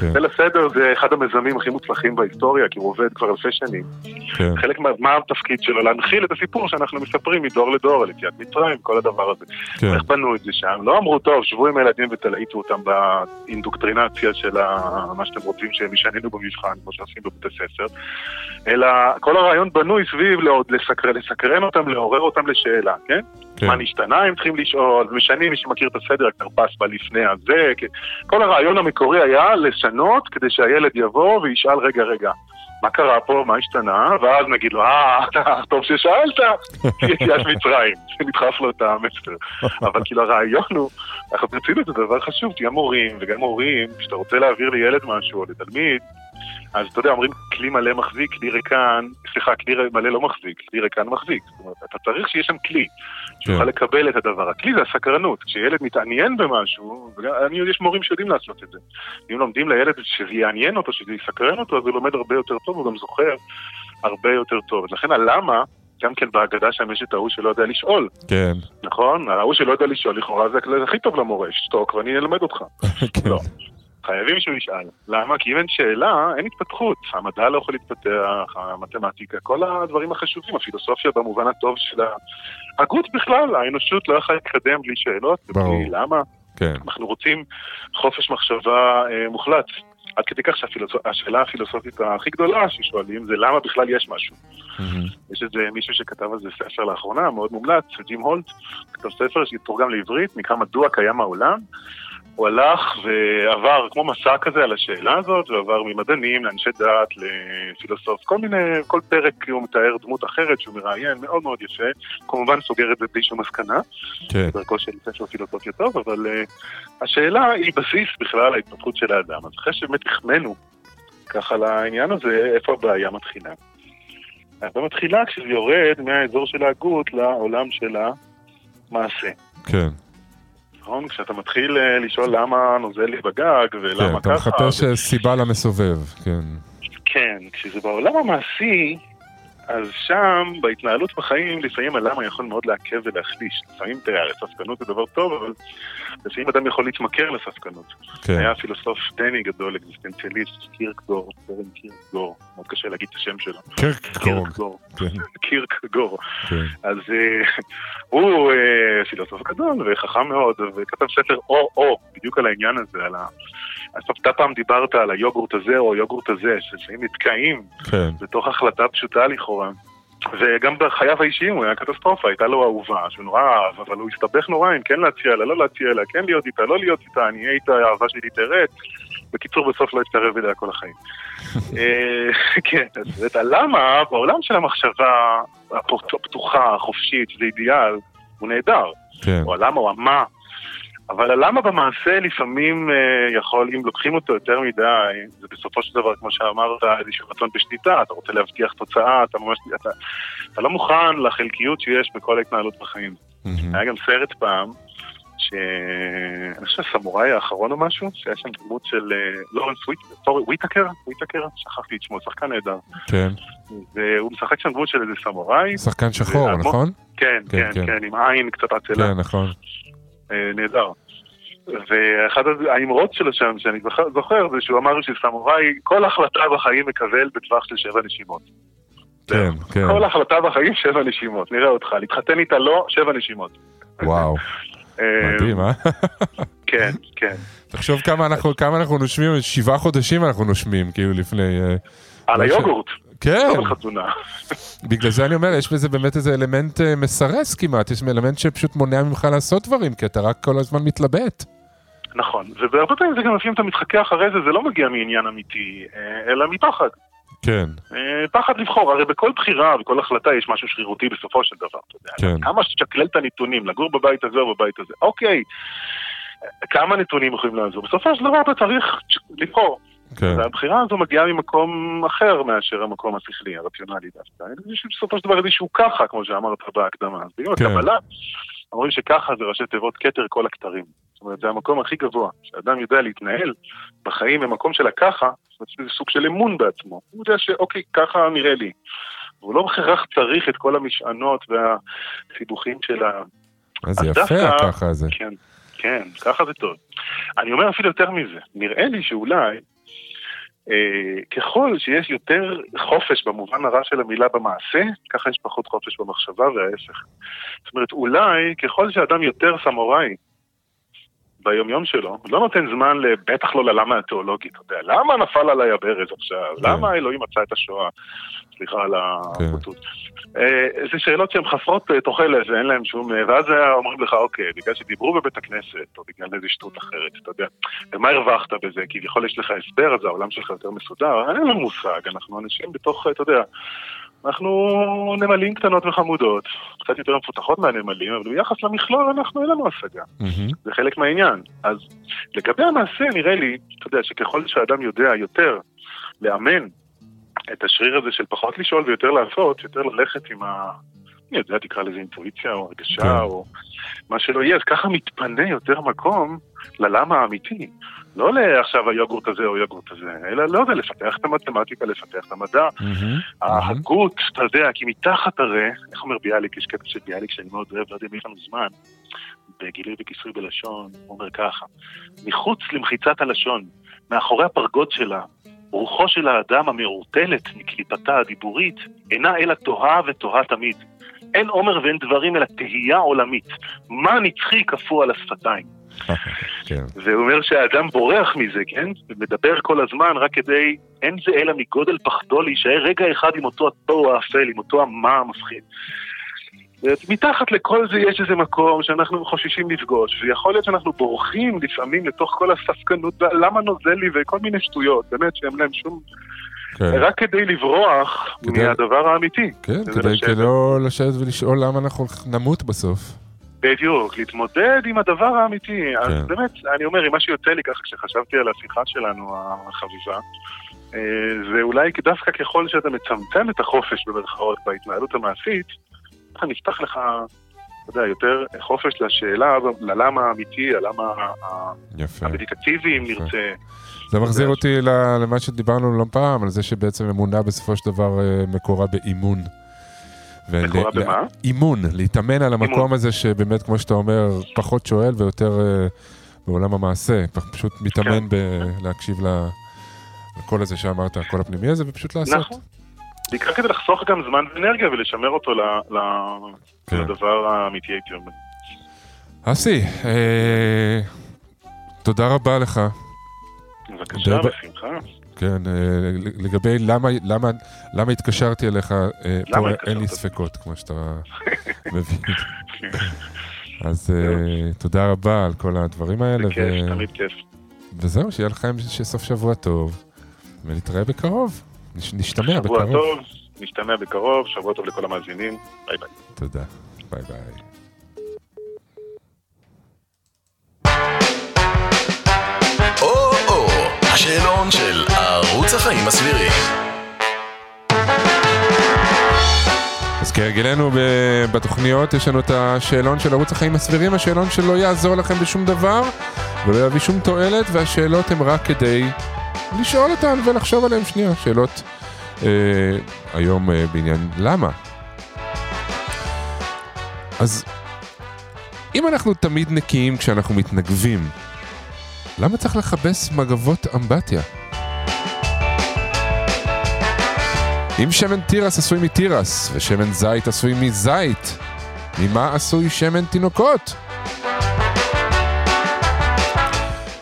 כן. ליל הסדר זה אחד המיזמים הכי מוצלחים בהיסטוריה, כי הוא עובד כבר אלפי שנים. כן. חלק מה, מה התפקיד שלו? להנחיל את הסיפור שאנחנו מספרים מדור לדור על יציאת מצרים, כל הדבר הזה. כן. איך בנו את זה שם? לא אמרו, טוב, שבו עם הילדים ותלהיטו אותם באינדוקטרינציה של ה... מה שאתם רוצים שהם ישננו במבחן, כמו שעושים בבתי ספר, אלא כל הרעיון בנוי סביב לעוד לסקר, לסקרן אותם, לעורר אותם לשאלה, כן? כן. מה נשתנה הם צריכים לשאול, משנים, מי שמכיר את הסדר, הכרפס בא לפני הזה, כן. כל הרעיון המקורי היה לשנות כדי שהילד יבוא וישאל, רגע, רגע, מה קרה פה, מה השתנה, ואז נגיד לו, אה, טוב ששאלת, יציאת מצרים, שנדחף לו את המסר. אבל כאילו הרעיון הוא, אנחנו ברצינות זה דבר חשוב, תהיה מורים וגם הורים, כשאתה רוצה להעביר לילד משהו או לתלמיד, אז אתה יודע, אומרים כלי מלא מחזיק, כלי ריקן, סליחה, כלי מלא לא מחזיק, כלי ריקן מחזיק. זאת אומרת, אתה צריך שיהיה שם כלי, שיוכל כן. לקבל את הדבר. הכלי זה הסקרנות, כשילד מתעניין במשהו, וגם- אני, יש מורים שיודעים לעשות את זה. אם לומדים לילד שזה יעניין אותו, שזה יסקרן אותו, אז הוא לומד הרבה יותר טוב, הוא גם זוכר הרבה יותר טוב. לכן הלמה, גם כן בהגדה שם יש את ההוא שלא יודע לשאול, כן. נכון? ההוא שלא יודע לשאול, לכאורה זה הכי טוב למורה, שתוק ואני אלמד אותך. כן. לא. חייבים שהוא ישאל. למה? כי אם אין שאלה, אין התפתחות. המדע לא יכול להתפתח, המתמטיקה, כל הדברים החשובים, הפילוסופיה במובן הטוב של ההגות בכלל, האנושות לא יכולה להתקדם בלי שאלות, ברור. ובלי למה. כן. אנחנו רוצים חופש מחשבה אה, מוחלט. עד כדי כך שהשאלה הפילוסופית הכי גדולה ששואלים זה למה בכלל יש משהו. מהמם. יש איזה מישהו שכתב על זה ספר לאחרונה, מאוד מומלץ, ג'ים הולט, כתב ספר שתורגם לעברית, נקרא מדוע קיים העולם. הוא הלך ועבר כמו מסע כזה על השאלה הזאת, ועבר ממדענים לאנשי דת, לפילוסוף, כל מיני, כל פרק הוא מתאר דמות אחרת שהוא מראיין, מאוד מאוד יפה, כמובן סוגר את זה בלי שום מסקנה, כן. דרכו של ספר פילוסופיה טוב, אבל uh, השאלה היא בסיס בכלל ההתפתחות של האדם. אז אחרי שבאמת החמאנו ככה לעניין הזה, איפה הבעיה מתחילה? הבעיה מתחילה כשזה יורד מהאזור של ההגות לעולם של המעשה. כן. נכון? כשאתה מתחיל אה, לשאול למה נוזל לי בגג כן, ולמה אתה ככה. מחפש ו- אה, סיבה למסובב, כן. כן, כשזה בעולם המעשי, אז שם, בהתנהלות בחיים, לפעמים הלמה יכול מאוד לעכב ולהחליש. לפעמים, תראה, הרי ספקנות זה דבר טוב, אבל לפעמים אדם יכול להתמכר לספקנות. כן. היה פילוסוף דני גדול, אקזיסטנציאליסט, קירקדור, ברן קירקדור, מאוד קשה להגיד את השם שלו. קירקגורג. קירקדור. כן. קירקגור. כן. אז אה, הוא אה, פילוסוף גדול וחכם מאוד, וכתב ספר או-או, בדיוק על העניין הזה, על ה... אתה פעם דיברת על היוגורט הזה או היוגורט הזה, שלפעמים נתקעים. בתוך החלטה פשוטה לכאורה. וגם בחייו האישיים הוא היה קטסטרופה, הייתה לו אהובה, שהוא נורא אהב, אבל הוא הסתבך נורא אם כן להציע לה, לא להציע לה, כן להיות איתה, לא להיות איתה, אני אהיה איתה, האהבה שלי תרד. בקיצור, בסוף לא יתקרב אליה כל החיים. אה, כן, אז את הלמה, בעולם של המחשבה הפתוחה, החופשית, זה אידיאל, הוא נהדר. כן. או הלמה או המה. אבל הלמה במעשה לפעמים אה, יכול, אם לוקחים אותו יותר מדי, זה בסופו של דבר, כמו שאמרת, איזשהו רצון בשליטה, אתה רוצה להבטיח תוצאה, אתה ממש, אתה, אתה לא מוכן לחלקיות שיש בכל ההתנהלות בחיים. מהמם. היה גם סרט פעם, ש... אני חושב סמוראי האחרון או משהו, שהיה שם דמות של אה, לורנס וויטקר? וויטקר? שכחתי את שמו, שחקן נהדר. כן. והוא משחק שם דמות של איזה סמוראי. שחקן שחור, נכון? כן, כן, כן, כן. כן, עם עין קצת עצלה. כן, נכון. אה, נהדר. ואחת האמרות שלו שם, שאני זוכר- זה שהוא אמר שסמוראי, כל החלטה בחיים מקבל בטווח של שבע נשימות. כן, כן. כל החלטה בחיים, שבע נשימות. נראה אותך. להתחתן איתה לא, שבע נשימות. וואו, אה, מדהים, אה? כן, כן. תחשוב כמה אנחנו, כמה אנחנו נושמים, שבעה חודשים אנחנו נושמים, כאילו לפני... אה, על היוגורט, כן, לא בחתונה. בגלל זה אני אומר, יש בזה באמת איזה אלמנט אה, מסרס כמעט, יש אלמנט שפשוט מונע ממך לעשות דברים, כי אתה רק כל הזמן מתלבט. נכון. ובהרבה פעמים זה גם לפעמים אתה מתחכה אחרי זה, זה לא מגיע מעניין אמיתי, אה, אלא מפחד. כן, אה, פחד לבחור, הרי בכל בחירה, בכל החלטה יש משהו שרירותי בסופו של דבר, אתה יודע. כן. כמה שתשקלל את הנתונים, לגור בבית הזה או בבית הזה, אוקיי, כמה נתונים יכולים לעזור? בסופו של דבר אתה צריך לבחור. כן, והבחירה הזו מגיעה ממקום אחר מאשר המקום השכלי, הרציונלי דווקא. יש בסופו של דבר איזשהו ככה, כמו שאמרת בהקדמה. אז בגלל כן. הקבלה, אומרים שככה זה ראשי תיבות כתר כל הכתרים. זאת אומרת, זה המקום הכי גבוה. שאדם יודע להתנהל בחיים במקום של הככה, זאת אומרת, זה סוג של אמון בעצמו. הוא יודע שאוקיי, ככה נראה לי. והוא לא בהכרח צריך את כל המשענות והסיבוכים של ה... אז יפה דווקא- ככה הזה. כן, כן, ככה זה טוב. אני אומר אפילו יותר מזה, נראה לי שאולי ככל שיש יותר חופש במובן הרע של המילה במעשה, ככה יש פחות חופש במחשבה וההפך. זאת אומרת, אולי ככל שאדם יותר סמוראי ביומיום שלו, לא נותן זמן, בטח לא ללמה התיאולוגי, אתה יודע, למה נפל עליי הברז עכשיו? כן. למה אלוהים מצא את השואה? סליחה על כן. הבוטות. אה, זה שאלות שהן חסרות אה, תוחלת ואין להן שום... אה, ואז אומרים לך, אוקיי, בגלל שדיברו בבית הכנסת, או בגלל איזו שטות אחרת, אתה יודע. ומה הרווחת בזה? כביכול יש לך הסבר, אז העולם שלך יותר מסודר. אין לנו מושג, אנחנו אנשים בתוך, אתה יודע, אנחנו נמלים קטנות וחמודות, קצת יותר מפותחות מהנמלים, אבל ביחס למכלול אנחנו אין לנו השגה. מהמם. זה חלק מהעניין. אז לגבי המעשה, נראה לי, אתה יודע, שככל שאדם יודע יותר לאמן את השריר הזה של פחות לשאול ויותר לעשות, יותר ללכת עם ה... אני יודע, תקרא לזה אינטואיציה או הרגשה כן. או מה שלא יהיה, אז ככה מתפנה יותר מקום ללמה האמיתי. לא לעכשיו היוגורט הזה או היוגורט הזה, אלא לא יודע, לפתח את המתמטיקה, לפתח את המדע. ההגות, אתה יודע, כי מתחת הרי, איך אומר ביאליק, יש קטע של ביאליק שאני מאוד אוהב, לא יודע אם יש לנו זמן, בגילוי וכיסוי בלשון, הוא אומר ככה, מחוץ למחיצת הלשון, מאחורי הפרגוד שלה, רוחו של האדם המעורטלת מקליפתה הדיבורית, אינה אלא תוהה ותוהה תמיד. אין עומר ואין דברים אלא תהייה עולמית. מה נצחי קפוא על השפתיים? כן, והוא אומר שהאדם בורח מזה, כן? ומדבר כל הזמן רק כדי, אין זה אלא מגודל פחדו להישאר רגע אחד עם אותו התוהו האפל, עם אותו המה המפחיד. ומתחת לכל זה יש איזה מקום שאנחנו חוששים לפגוש, ויכול להיות שאנחנו בורחים לפעמים לתוך כל הספקנות, למה נוזל לי וכל מיני שטויות, באמת שאין להם שום... כן. רק כדי לברוח כדי- מהדבר האמיתי. כן, כדי לשבת. לא לשבת ולשאול למה אנחנו נמות בסוף. בדיוק, להתמודד עם הדבר האמיתי. אז כן. באמת, אני אומר, אם מה שיוצא לי ככה כשחשבתי על השיחה שלנו, החביבה, אה, זה אולי דווקא ככל שאתה מצמצם את החופש במרכאות בהתנהלות המעשית, ככה נפתח לך, אתה יודע, יותר חופש לשאלה, ללמה האמיתי, הלמה. המדיטטיבי, אם. נרצה. זה מחזיר אותי למה שדיברנו לא פעם, על זה שבעצם אמונה בסופו של דבר אה, מקורה באימון. ול- מקורה ל- במה? אימון, להתאמן על המקום אימון. הזה שבאמת, כמו שאתה אומר, פחות שואל ויותר אה, בעולם המעשה. פשוט מתאמן ב- להקשיב ל- לקול הזה שאמרת, הקול הפנימי הזה, ופשוט לעשות. נכון. בעיקר כדי לחסוך גם זמן ואנרגיה ולשמר אותו ל- ל- כן. לדבר האמיתי, הייתי אומר. אסי, אה, תודה רבה לך. בבקשה, בשמחה. כן, אה, לגבי למה, למה, למה התקשרתי אליך, אה, פה למה אין לי התקשרת? ספקות, כמו שאתה מבין. אז אה, תודה רבה על כל הדברים האלה, בכיף, תמיד כיף. וזהו, שיהיה לכם סוף שבוע טוב, ונתראה בקרוב. נש- נשתמע שבוע בקרוב. טוב, נשתמע בקרוב, שבוע טוב לכל המאזינים, ביי ביי. תודה. ביי ביי. השאלון של ערוץ החיים הסבירים. אז כהרגלנו בתוכניות, יש לנו את השאלון של ערוץ החיים הסבירים, השאלון שלא יעזור לכם בשום דבר ולא יביא שום תועלת, והשאלות הן רק כדי לשאול אותן ולחשוב עליהן שנייה. שאלות אה, היום אה, בעניין למה. אז אם אנחנו תמיד נקיים כשאנחנו מתנגבים, למה צריך לכבס מגבות אמבטיה? אם שמן תירס עשוי מתירס, ושמן זית עשוי מזית, ממה עשוי שמן תינוקות?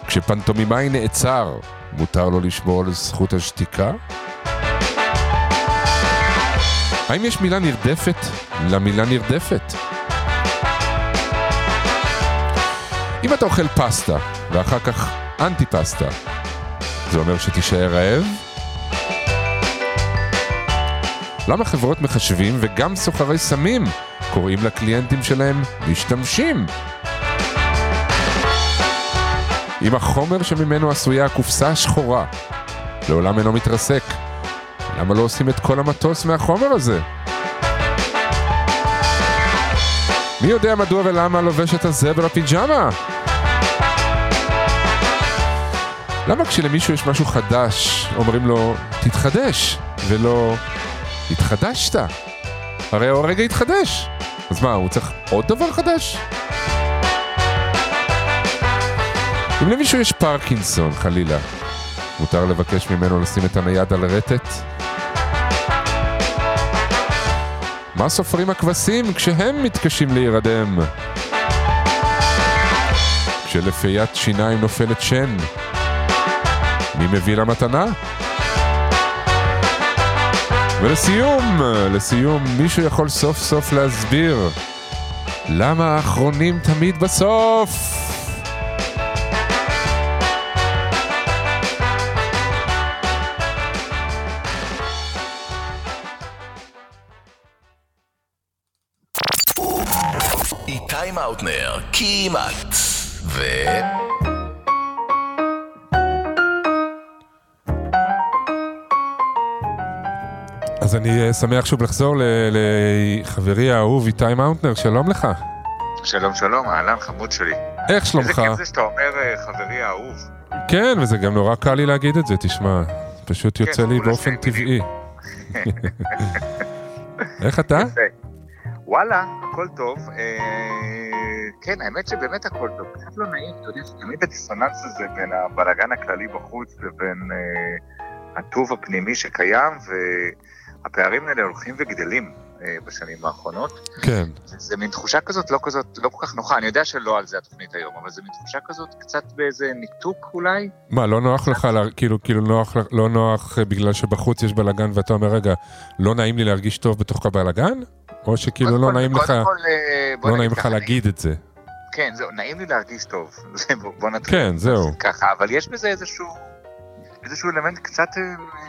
כשפנטומימאי נעצר, מותר לו לשמור על זכות השתיקה? האם יש מילה נרדפת למילה נרדפת? אם אתה אוכל פסטה, ואחר כך אנטי פסטה, זה אומר שתישאר רעב? למה חברות מחשבים וגם סוחרי סמים קוראים לקליינטים שלהם משתמשים? אם החומר שממנו עשויה הקופסה השחורה לעולם אינו מתרסק, למה לא עושים את כל המטוס מהחומר הזה? מי יודע מדוע ולמה לובשת הזברה פיג'מה? למה כשלמישהו יש משהו חדש, אומרים לו, תתחדש, ולא, התחדשת? הרי הוא הרגע התחדש. אז מה, הוא צריך עוד דבר חדש? אם למישהו יש פרקינסון, חלילה, מותר לבקש ממנו לשים את הנייד על רטט? מה סופרים הכבשים כשהם מתקשים להירדם? כשלפיית שיניים נופלת שן, מי מביא לה מתנה? ולסיום, לסיום, מישהו יכול סוף סוף להסביר למה האחרונים תמיד בסוף? איתי מאוטנר, כמעט. ו... אז אני שמח שוב לחזור לחברי האהוב איתי מאונטנר, שלום לך. שלום שלום, אהלן חמוד שלי. איך שלומך? איזה כיף זה שאתה אומר אה, חברי האהוב. כן, וזה גם נורא קל לי להגיד את זה, תשמע. פשוט יוצא כן, לי כולה באופן טבעי. איך אתה? וואלה, הכל טוב. אה, כן, האמת שבאמת הכל טוב. קצת לא נעים, אתה יודע, תמיד הדיסוננס הזה בין הבלאגן הכללי בחוץ לבין אה, הטוב הפנימי שקיים, והפערים האלה הולכים וגדלים אה, בשנים האחרונות. כן. זה, זה מין תחושה כזאת, לא כזאת, לא כל כך נוחה. אני יודע שלא על זה התוכנית היום, אבל זה מין תחושה כזאת קצת באיזה ניתוק אולי. מה, לא נוח לך, לה- כאילו, כאילו נוח, לא נוח אה, בגלל שבחוץ יש בלאגן ואתה אומר, רגע, לא נעים לי להרגיש טוב בתוך הבלאגן? או שכאילו לא נעים לך, אה, לא נעים לך להגיד את זה? כן, זהו, נעים לי להרגיש טוב. בוא נתחיל. כן, זהו. ככה, אבל יש בזה איזשהו, איזשהו אלמנט קצת אה,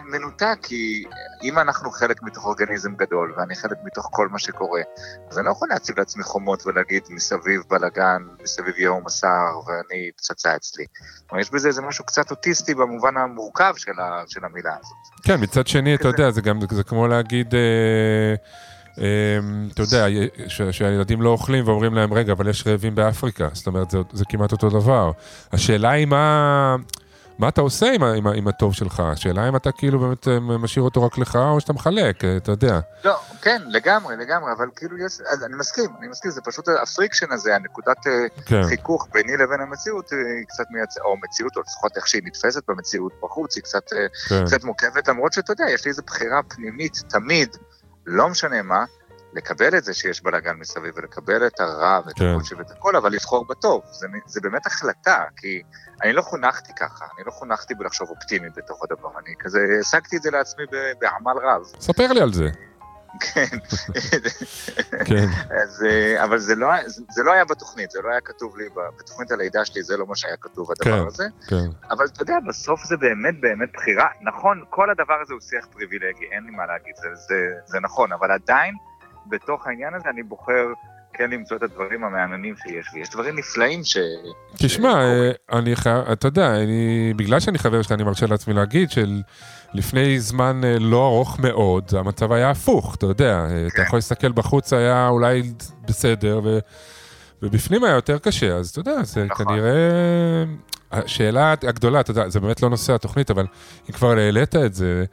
מנותק, כי אם אנחנו חלק מתוך אורגניזם גדול, ואני חלק מתוך כל מה שקורה, אז אני לא יכול להציב לעצמי חומות ולהגיד מסביב בלאגן, מסביב יהום הסער, ואני פצצה אצלי. כלומר, יש בזה איזה משהו קצת אוטיסטי במובן המורכב של, ה, של המילה הזאת. כן, מצד שני, אתה יודע, זה גם, זה כמו להגיד, אה, אה, אתה יודע, שהילדים לא אוכלים ואומרים להם, רגע, אבל יש רעבים באפריקה. זאת אומרת, זה, זה כמעט אותו דבר. השאלה היא מה... מה אתה עושה עם, עם, עם הטוב שלך? השאלה אם אתה כאילו באמת אה, משאיר אותו רק לך, או שאתה מחלק, אה, אתה יודע. לא, כן, לגמרי, לגמרי, אבל כאילו יש, אז אני מסכים, אני מסכים, זה פשוט ה friction הזה, הנקודת אה, כן. חיכוך ביני לבין המציאות, היא קצת מייצרת, או מציאות, או לפחות איך שהיא נתפסת במציאות בחוץ, היא קצת, כן. קצת מורכבת, למרות שאתה יודע, יש לי איזו בחירה פנימית, תמיד, לא משנה מה, לקבל את זה שיש בלאגן מסביב, ולקבל את הרע ואת כן. הקושי ואת הכל, אבל לבחור בטוב, זה, זה באמת החלטה, כי אני לא חונכתי ככה, אני לא חונכתי בלחשוב אופטימי בתוך הדבר, אני כזה, השגתי את זה לעצמי בעמל רב. ספר לי על זה. כן. כן. אז, אה, אבל זה לא, זה, לא היה בתוכנית, זה לא היה כתוב לי, בתוכנית הלידה שלי זה לא מה שהיה כתוב הדבר כן, הזה. כן. אבל אתה יודע, בסוף זה באמת באמת בחירה. נכון, כל הדבר הזה הוא שיח פריבילגי, אין לי מה להגיד, זה, זה, זה נכון, אבל עדיין, בתוך העניין הזה אני בוחר כן למצוא את הדברים המהממים שיש, ויש דברים נפלאים ש... תשמע, אה, אני חייב, אתה יודע, אני, בגלל שאני חבר שלך, אני מרשה לעצמי להגיד שלפני זמן אה, לא ארוך מאוד, המצב היה הפוך, אתה יודע, אה, אתה כן. יכול להסתכל בחוץ, היה אולי בסדר, ו, ובפנים היה יותר קשה, אז אתה יודע, זה נכון. כנראה... השאלה הגדולה, אתה יודע, זה באמת לא נושא התוכנית, אבל אם כבר העלית את זה,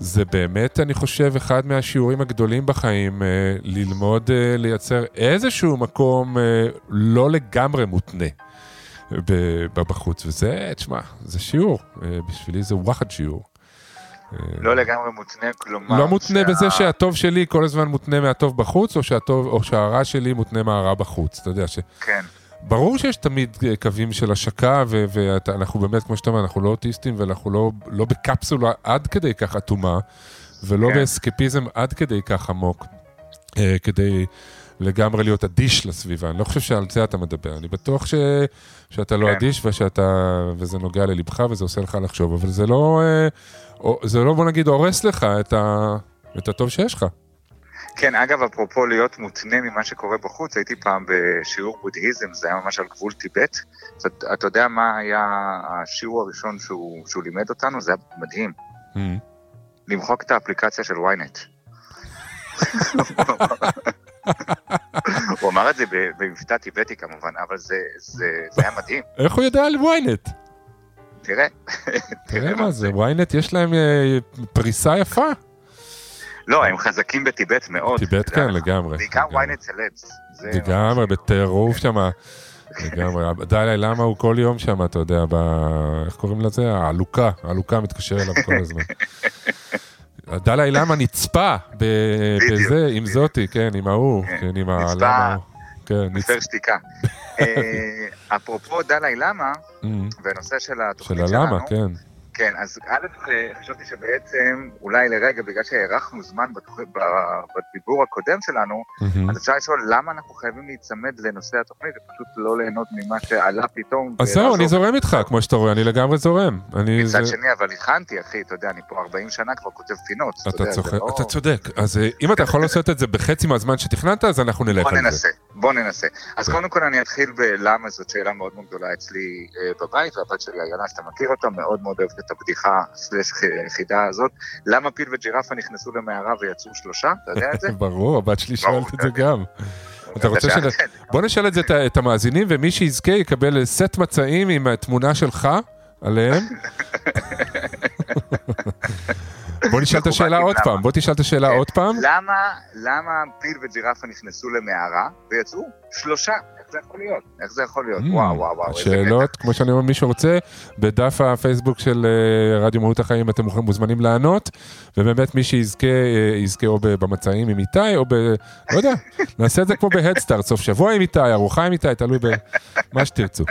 זה באמת, אני חושב, אחד מהשיעורים הגדולים בחיים, אה, ללמוד אה, לייצר איזשהו מקום אה, לא לגמרי מותנה בחוץ, וזה, תשמע, זה שיעור, אה, בשבילי זה וואחד שיעור. אה, לא לגמרי מותנה, כלומר... לא מותנה שה- בזה שהטוב שלי כל הזמן מותנה מהטוב בחוץ, או, שהטוב, או שהרע שלי מותנה מהרע בחוץ, אתה יודע ש... כן, ברור שיש תמיד אה, קווים של השקה, ו- ואנחנו באמת, כמו שאתה אומר, אנחנו לא אוטיסטים, ואנחנו לא, לא בקפסולה עד כדי כך אטומה, ולא כן. באסקפיזם עד כדי כך עמוק, אה, כדי לגמרי להיות אדיש לסביבה. אני לא חושב שעל זה אתה מדבר, אני בטוח ש... שאתה לא כן. אדיש ושאתה... וזה נוגע ללבך וזה עושה לך לחשוב, אבל זה לא, אה, זה לא, בוא נגיד, הורס לך את, ה... את הטוב שיש לך. כן, אגב, אפרופו להיות מותנה ממה שקורה בחוץ, הייתי פעם בשיעור בודהיזם, זה היה ממש על גבול טיבט. אז אתה, אתה יודע מה היה השיעור הראשון שהוא, שהוא לימד אותנו? זה היה מדהים. Mm. למחוק את האפליקציה של ynet. הוא אמר את זה במבטא טיבטי כמובן, אבל זה, זה, זה היה מדהים. איך הוא יודע על ynet? תראה. תראה מה זה, ynet יש להם אה, פריסה יפה. לא, הם חזקים בטיבט מאוד. טיבט כן, לגמרי. בעיקר ynet סלבס. לגמרי, בטירוף שם. לגמרי, דלאי למה הוא כל יום שם, אתה יודע, ב... איך קוראים לזה? העלוקה, העלוקה מתקשר אליו כל הזמן. דלאי למה נצפה. בזה, עם זאתי, כן, עם ההוא, כן, כן, עם ה... נצפה למה- כן, מפר שתיקה. אה, אפרופו דלאי למה, Mm, והנושא של של התוכנית שלנו, הלמה, כן. כן, אז א', חשבתי שבעצם, אולי לרגע, בגלל שהארכנו זמן בתוכנית- בדיבור הקודם שלנו, מהמם. אז אפשר לשאול למה אנחנו חייבים להיצמד לנושא התוכנית, ופשוט לא ליהנות ממה שעלה פתאום. אז זהו. אני זורם איתך, כמו שאתה רואה, אני לגמרי זורם. אני... מצד זה- שני, אבל הכנתי, אחי, אתה יודע, אני פה 40 שנה כבר כותב פינות. אתה יודע, זה צוחק, לא- אתה צודק. אז אה, אם אתה יכול לעשות את זה בחצי מהזמן שתכננת, אז אנחנו נלך בוא על זה. ננסה, בוא ננסה. אז כן. קודם כל אני אתחיל בלמה זאת שאלה מאוד מאוד גדולה אצלי אה, בבית, והבת שלי איילה, שאתה מכיר אותה, מאוד מאוד אוהבת את הבדיחה סלש היחידה הזאת. למה פיל וג'ירפה נכנסו למערה ויצאו שלושה? אתה יודע את זה? ברור, הבת שלי שואלת את זה גם. אתה רוצה ש... כן. בוא נשאל את זה את- המאזינים, ומי שיזכה יקבל סט מצעים עם התמונה שלך עליהם. בוא נשאל את השאלה עוד פעם, בוא תשאל את השאלה עוד פעם. למה פיל וג'ירפה נכנסו למערה ויצאו שלושה? איך זה יכול להיות? איך זה יכול להיות? Mm, וואו, וואו, וואו. שאלות, כמו שאני אומר, מי שרוצה, בדף הפייסבוק של אה, רדיו מהות החיים אתם מוזמנים לענות, ובאמת מי שיזכה, אה, יזכה או במצעים עם איתי, או ב... לא יודע, נעשה את זה כמו בהדסטארט, סוף שבוע עם איתי, ארוחה עם איתי, תלוי במה שתרצו.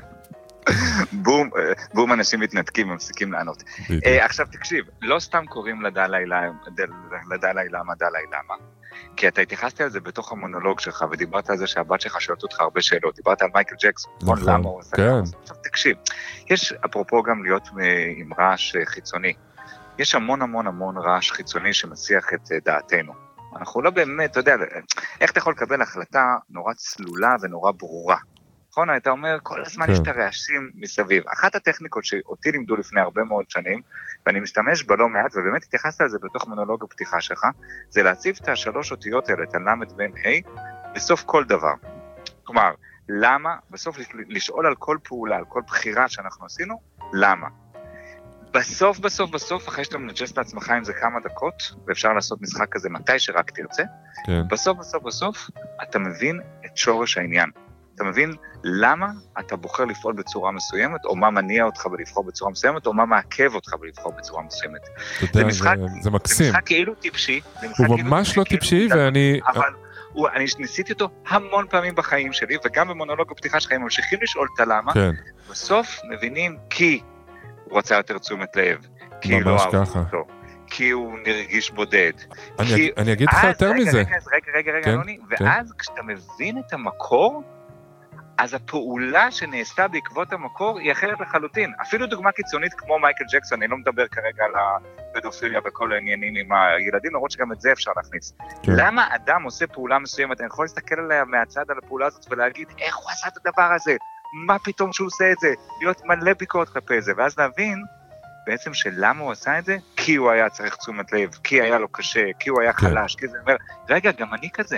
בום, אה, בום אנשים מתנתקים ומפסיקים לענות. עכשיו תקשיב, לא סתם קוראים לדלאי למה, דלאי למה. כי אתה התייחסת על זה בתוך המונולוג שלך, ודיברת על זה שהבת שלך שואלת אותך הרבה שאלות. דיברת על מייקל ג'קסון, נכון? למה הוא עשה כן. ככה? עכשיו תקשיב, יש אפרופו גם להיות אה, עם רעש אה, חיצוני, יש המון המון המון רעש חיצוני שמסיח את אה, דעתנו. אנחנו לא באמת, אתה יודע, איך אתה יכול לקבל החלטה נורא צלולה ונורא ברורה? נכון? אתה אומר, כל הזמן כן. יש את הרעשים מסביב. אחת הטכניקות שאותי לימדו לפני הרבה מאוד שנים, ואני משתמש בה לא מעט, ובאמת התייחסת לזה בתוך מונולוג הפתיחה שלך, זה להציב את השלוש אותיות האלה, את הלמד והמם ה', בסוף כל דבר. כלומר, למה, בסוף לש- לשאול על כל פעולה, על כל בחירה שאנחנו עשינו, למה. בסוף, בסוף, בסוף, אחרי שאתה מנג'ס לעצמך עם זה כמה דקות, ואפשר לעשות משחק כזה מתי שרק תרצה, כן. בסוף, בסוף, בסוף, אתה מבין את שורש העניין. אתה מבין למה אתה בוחר לפעול בצורה מסוימת, או מה מניע אותך בלבחור בצורה מסוימת, או מה מעכב אותך בלבחור בצורה מסוימת. אתה יודע, משחק- זה- זה זה מקסים. משחק כאילו טיפשי. זה הוא כאילו ממש לא כאילו טיפשי, אתה- ואני... אבל הוא, אני ניסיתי אותו המון פעמים בחיים שלי, וגם במונולוג הפתיחה שלך, הם ממשיכים לשאול את הלמה, כן, בסוף מבינים כי הוא רצה יותר תשומת לב, כי לא אהבו. אותו, כי הוא הרגיש בודד. אני כי- אני אגיד לך יותר רגע, מזה. רגע, רגע, רגע, רגע, כן, אלוני, כן. ואז כשאתה מבין את המקור, אז הפעולה שנעשתה בעקבות המקור היא אחרת לחלוטין. אפילו דוגמה קיצונית כמו מייקל ג'קסון, אני לא מדבר כרגע על הפדופיליה וכל העניינים עם הילדים, למרות שגם את זה אפשר להכניס. כן. למה אדם עושה פעולה מסוימת, אני יכול להסתכל עליה מהצד על הפעולה הזאת ולהגיד, איך הוא עשה את הדבר הזה? מה פתאום שהוא עושה את זה? להיות מלא ביקורת כלפי זה, ואז להבין בעצם שלמה הוא עשה את זה? כי הוא היה צריך תשומת לב, כי היה לו קשה, כי הוא היה כן. חלש, כי זה אומר, רגע, גם אני כזה.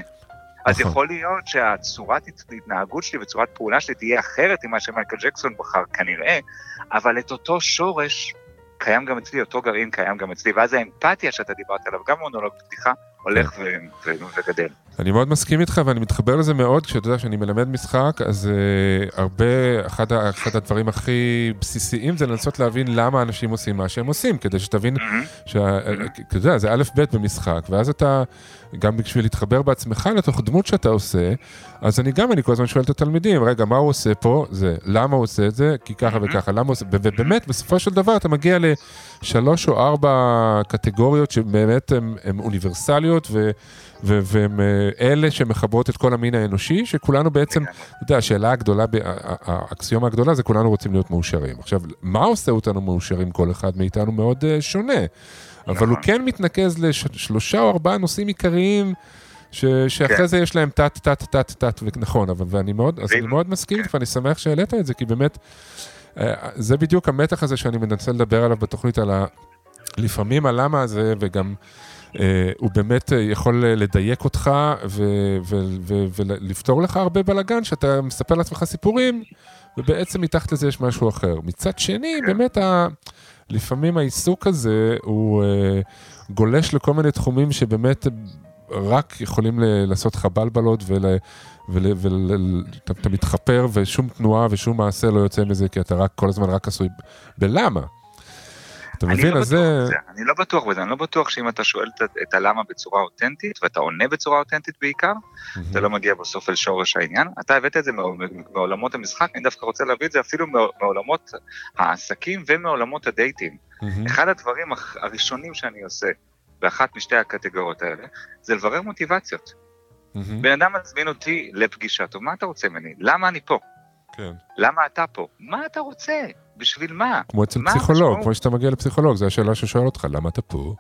אז נכון. יכול להיות שהצורת התנהגות שלי וצורת פעולה שלי תהיה אחרת ממה שמייקל ג'קסון בחר כנראה, אבל את אותו שורש קיים גם אצלי, אותו גרעין קיים גם אצלי, ואז האמפתיה שאתה דיברת עליו, גם מונולוג פתיחה, הולך כן. וגדל. אני מאוד מסכים איתך ואני מתחבר לזה מאוד, כשאתה יודע שאני מלמד משחק, אז uh, הרבה, אחד, אחד הדברים הכי בסיסיים זה לנסות להבין למה אנשים עושים מה שהם עושים, כדי שתבין, אתה יודע, זה א' ב' במשחק, ואז אתה, גם בשביל להתחבר בעצמך לתוך דמות שאתה עושה, אז אני גם, אני כל הזמן שואל את התלמידים, רגע, מה הוא עושה פה? זה, למה הוא עושה את זה? כי ככה וככה, למה הוא עושה, ובאמת, בסופו של דבר אתה מגיע לשלוש או ארבע קטגוריות שבאמת הן אוניברסליות, ו... ו- והן אה, אלה שמחברות את כל המין האנושי, שכולנו בעצם, אתה יודע, השאלה הגדולה, האקסיומה הגדולה זה כולנו רוצים להיות מאושרים. עכשיו, מה עושה אותנו מאושרים כל אחד מאיתנו מאוד אה, שונה, אבל הוא כן מתנקז לשלושה או ארבעה נושאים עיקריים. ש, שאחרי זה יש להם תת, תת, תת, תת, ונכון, אבל ואני מאוד, אז אני מאוד מסכים איתך, ואני שמח שהעלית את זה, כי באמת, זה בדיוק המתח הזה שאני מנסה לדבר עליו בתוכנית, על ה... לפעמים הלמה הזה, וגם אה, הוא באמת אה, יכול אה, לדייק אותך ו- ו- ו- ולפתור לך הרבה בלאגן, שאתה מספר לעצמך סיפורים, ובעצם מתחת לזה יש משהו אחר. מצד שני, באמת, ה... לפעמים העיסוק הזה הוא אה, גולש לכל מיני תחומים שבאמת רק יכולים לעשות לך בלבלות ול... ול, ול, אתה, אתה מתחפר ושום תנועה ושום מעשה לא יוצא מזה, כי אתה רק כל הזמן רק עשוי בלמה. אתה מבין? לא אז זה... אני לא בטוח בזה, אני לא בטוח שאם אתה שואל את, את הלמה בצורה אותנטית, ואתה עונה בצורה אותנטית בעיקר, אתה לא מגיע בסוף אל שורש העניין. אתה הבאת את זה מעול- מעולמות המשחק, אני דווקא רוצה להביא את זה אפילו מע- מעולמות העסקים ומעולמות הדייטים. אחד הדברים הראשונים שאני עושה באחת משתי הקטגוריות האלה, זה לברר מוטיבציות. בן אדם מזמין אותי לפגישה, טוב, מה אתה רוצה ממני? למה אני פה? כן. למה אתה פה? מה אתה רוצה? בשביל מה? כמו אצל מה פסיכולוג, המשמעות? כמו שאתה מגיע לפסיכולוג, זו השאלה ששואל אותך, למה אתה פה?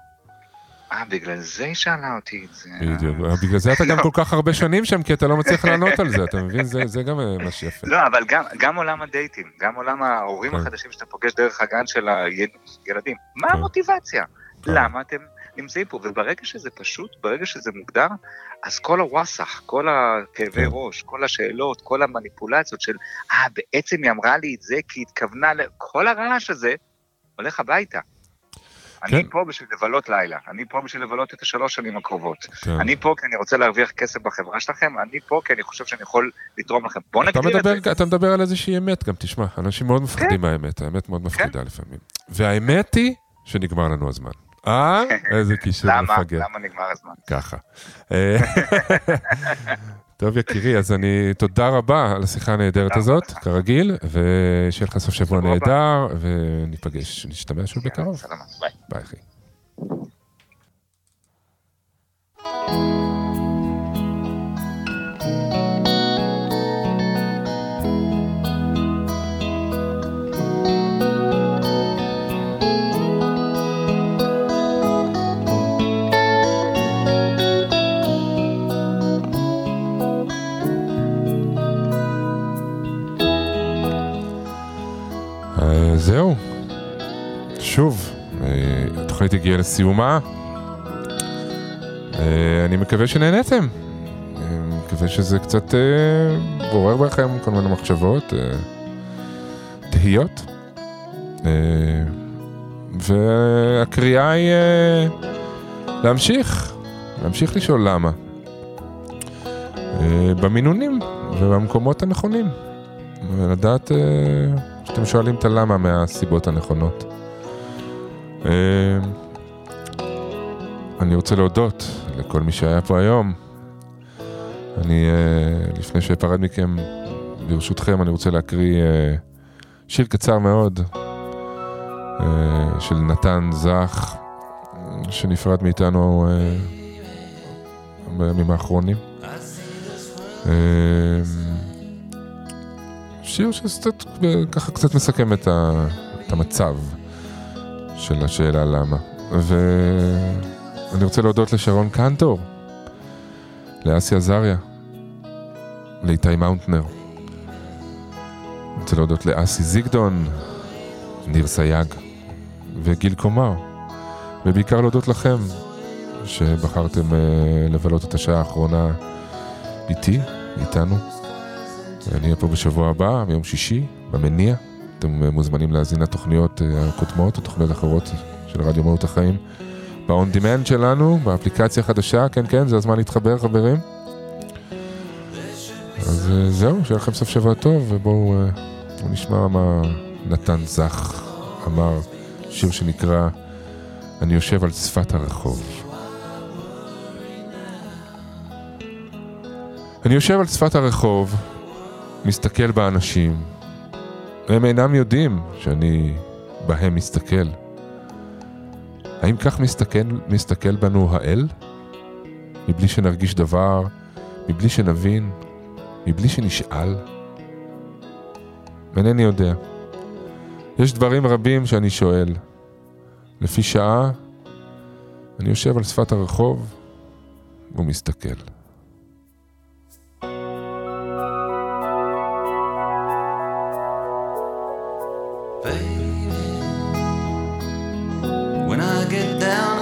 אה, בגלל זה היא שאלה אותי את זה. בדיוק, בגלל זה אתה גם כל כך הרבה שנים שם, כי אתה לא מצליח לענות על זה, אתה מבין? זה זה גם אה, מה שיפה. לא, אבל גם, גם עולם הדייטים, גם עולם ההורים כן. החדשים שאתה פוגש דרך הגן של הילדים, מה כן. המוטיבציה? למה אתם נמצאים פה? וברגע שזה פשוט, ברגע שזה מוגדר, אז כל הוואסאח, כל הכאבי כן. ראש, כל השאלות, כל המניפולציות של, אה, בעצם היא אמרה לי את זה כי היא התכוונה. כל הרעש הזה הולך הביתה. אני כן. פה בשביל לבלות לילה, אני פה בשביל לבלות את השלוש שנים הקרובות. כן. אני פה כי אני רוצה להרוויח כסף בחברה שלכם, אני פה כי אני חושב שאני יכול לתרום לכם. אתה נגדיר את זה. מדבר, אתה מדבר על איזושהי אמת גם, תשמע, אנשים מאוד מפחדים מהאמת, האמת מאוד מפחידה לפעמים. והאמת היא שנגמר לנו הזמן. אה? איזה קישור למה? מפגר. למה נגמר הזמן? ככה. אה, טוב יקירי, אז אני, תודה רבה על השיחה הנהדרת הזאת, כרגיל, ושיהיה לך סוף שבוע. נהדר, וניפגש, נשתמע שוב בקרוב. ביי. ביי אחי. שוב, אה, התוכנית הגיעה לסיומה. אה, אני מקווה שנהניתם. אה, מקווה שזה קצת עורר בכם כל מיני מחשבות, תהיות. אה, והקריאה היא להמשיך, להמשיך לשאול למה. במינונים ובמקומות הנכונים. ולדעת שאתם שואלים את הלמה מהסיבות הנכונות. אה, אני רוצה להודות לכל מי שהיה פה היום. אני, אה, לפני שאפרד מכם, ברשותכם, אני רוצה להקריא אה, שיר קצר מאוד אה, של נתן זך, שנפרד מאיתנו בימים האחרונים. אה, שיר שקצת, ככה קצת מסכם את המצב של השאלה למה. ואני רוצה להודות לשרון קנטור, לאסי עזריה, לאיתי מאונטנר. אני רוצה להודות לאסי זיגדון, ניר סייג וגיל קומר. ובעיקר להודות לכם שבחרתם אה, לבלות את השעה האחרונה איתי, איתנו. אני אהיה פה בשבוע הבא, ביום שישי, במניע. אתם אה, מוזמנים להאזין לתוכניות אה, הקודמות, או תוכניות אחרות של רדיו מהות החיים. ב-on demand שלנו, באפליקציה החדשה, כן כן, זה הזמן להתחבר חברים. אז אה, זהו, שיהיה לכם סוף שבוע טוב, ובואו בואו נשמע מה נתן זך אמר, שיר שנקרא אני יושב על שפת הרחוב. אני יושב על שפת הרחוב, מסתכל באנשים. הם אינם יודעים שאני בהם מסתכל. האם כך מסתכל, מסתכל בנו האל? מבלי שנרגיש דבר, מבלי שנבין, מבלי שנשאל? אינני יודע. יש דברים רבים שאני שואל. לפי שעה, אני יושב על שפת הרחוב ומסתכל. When I get down,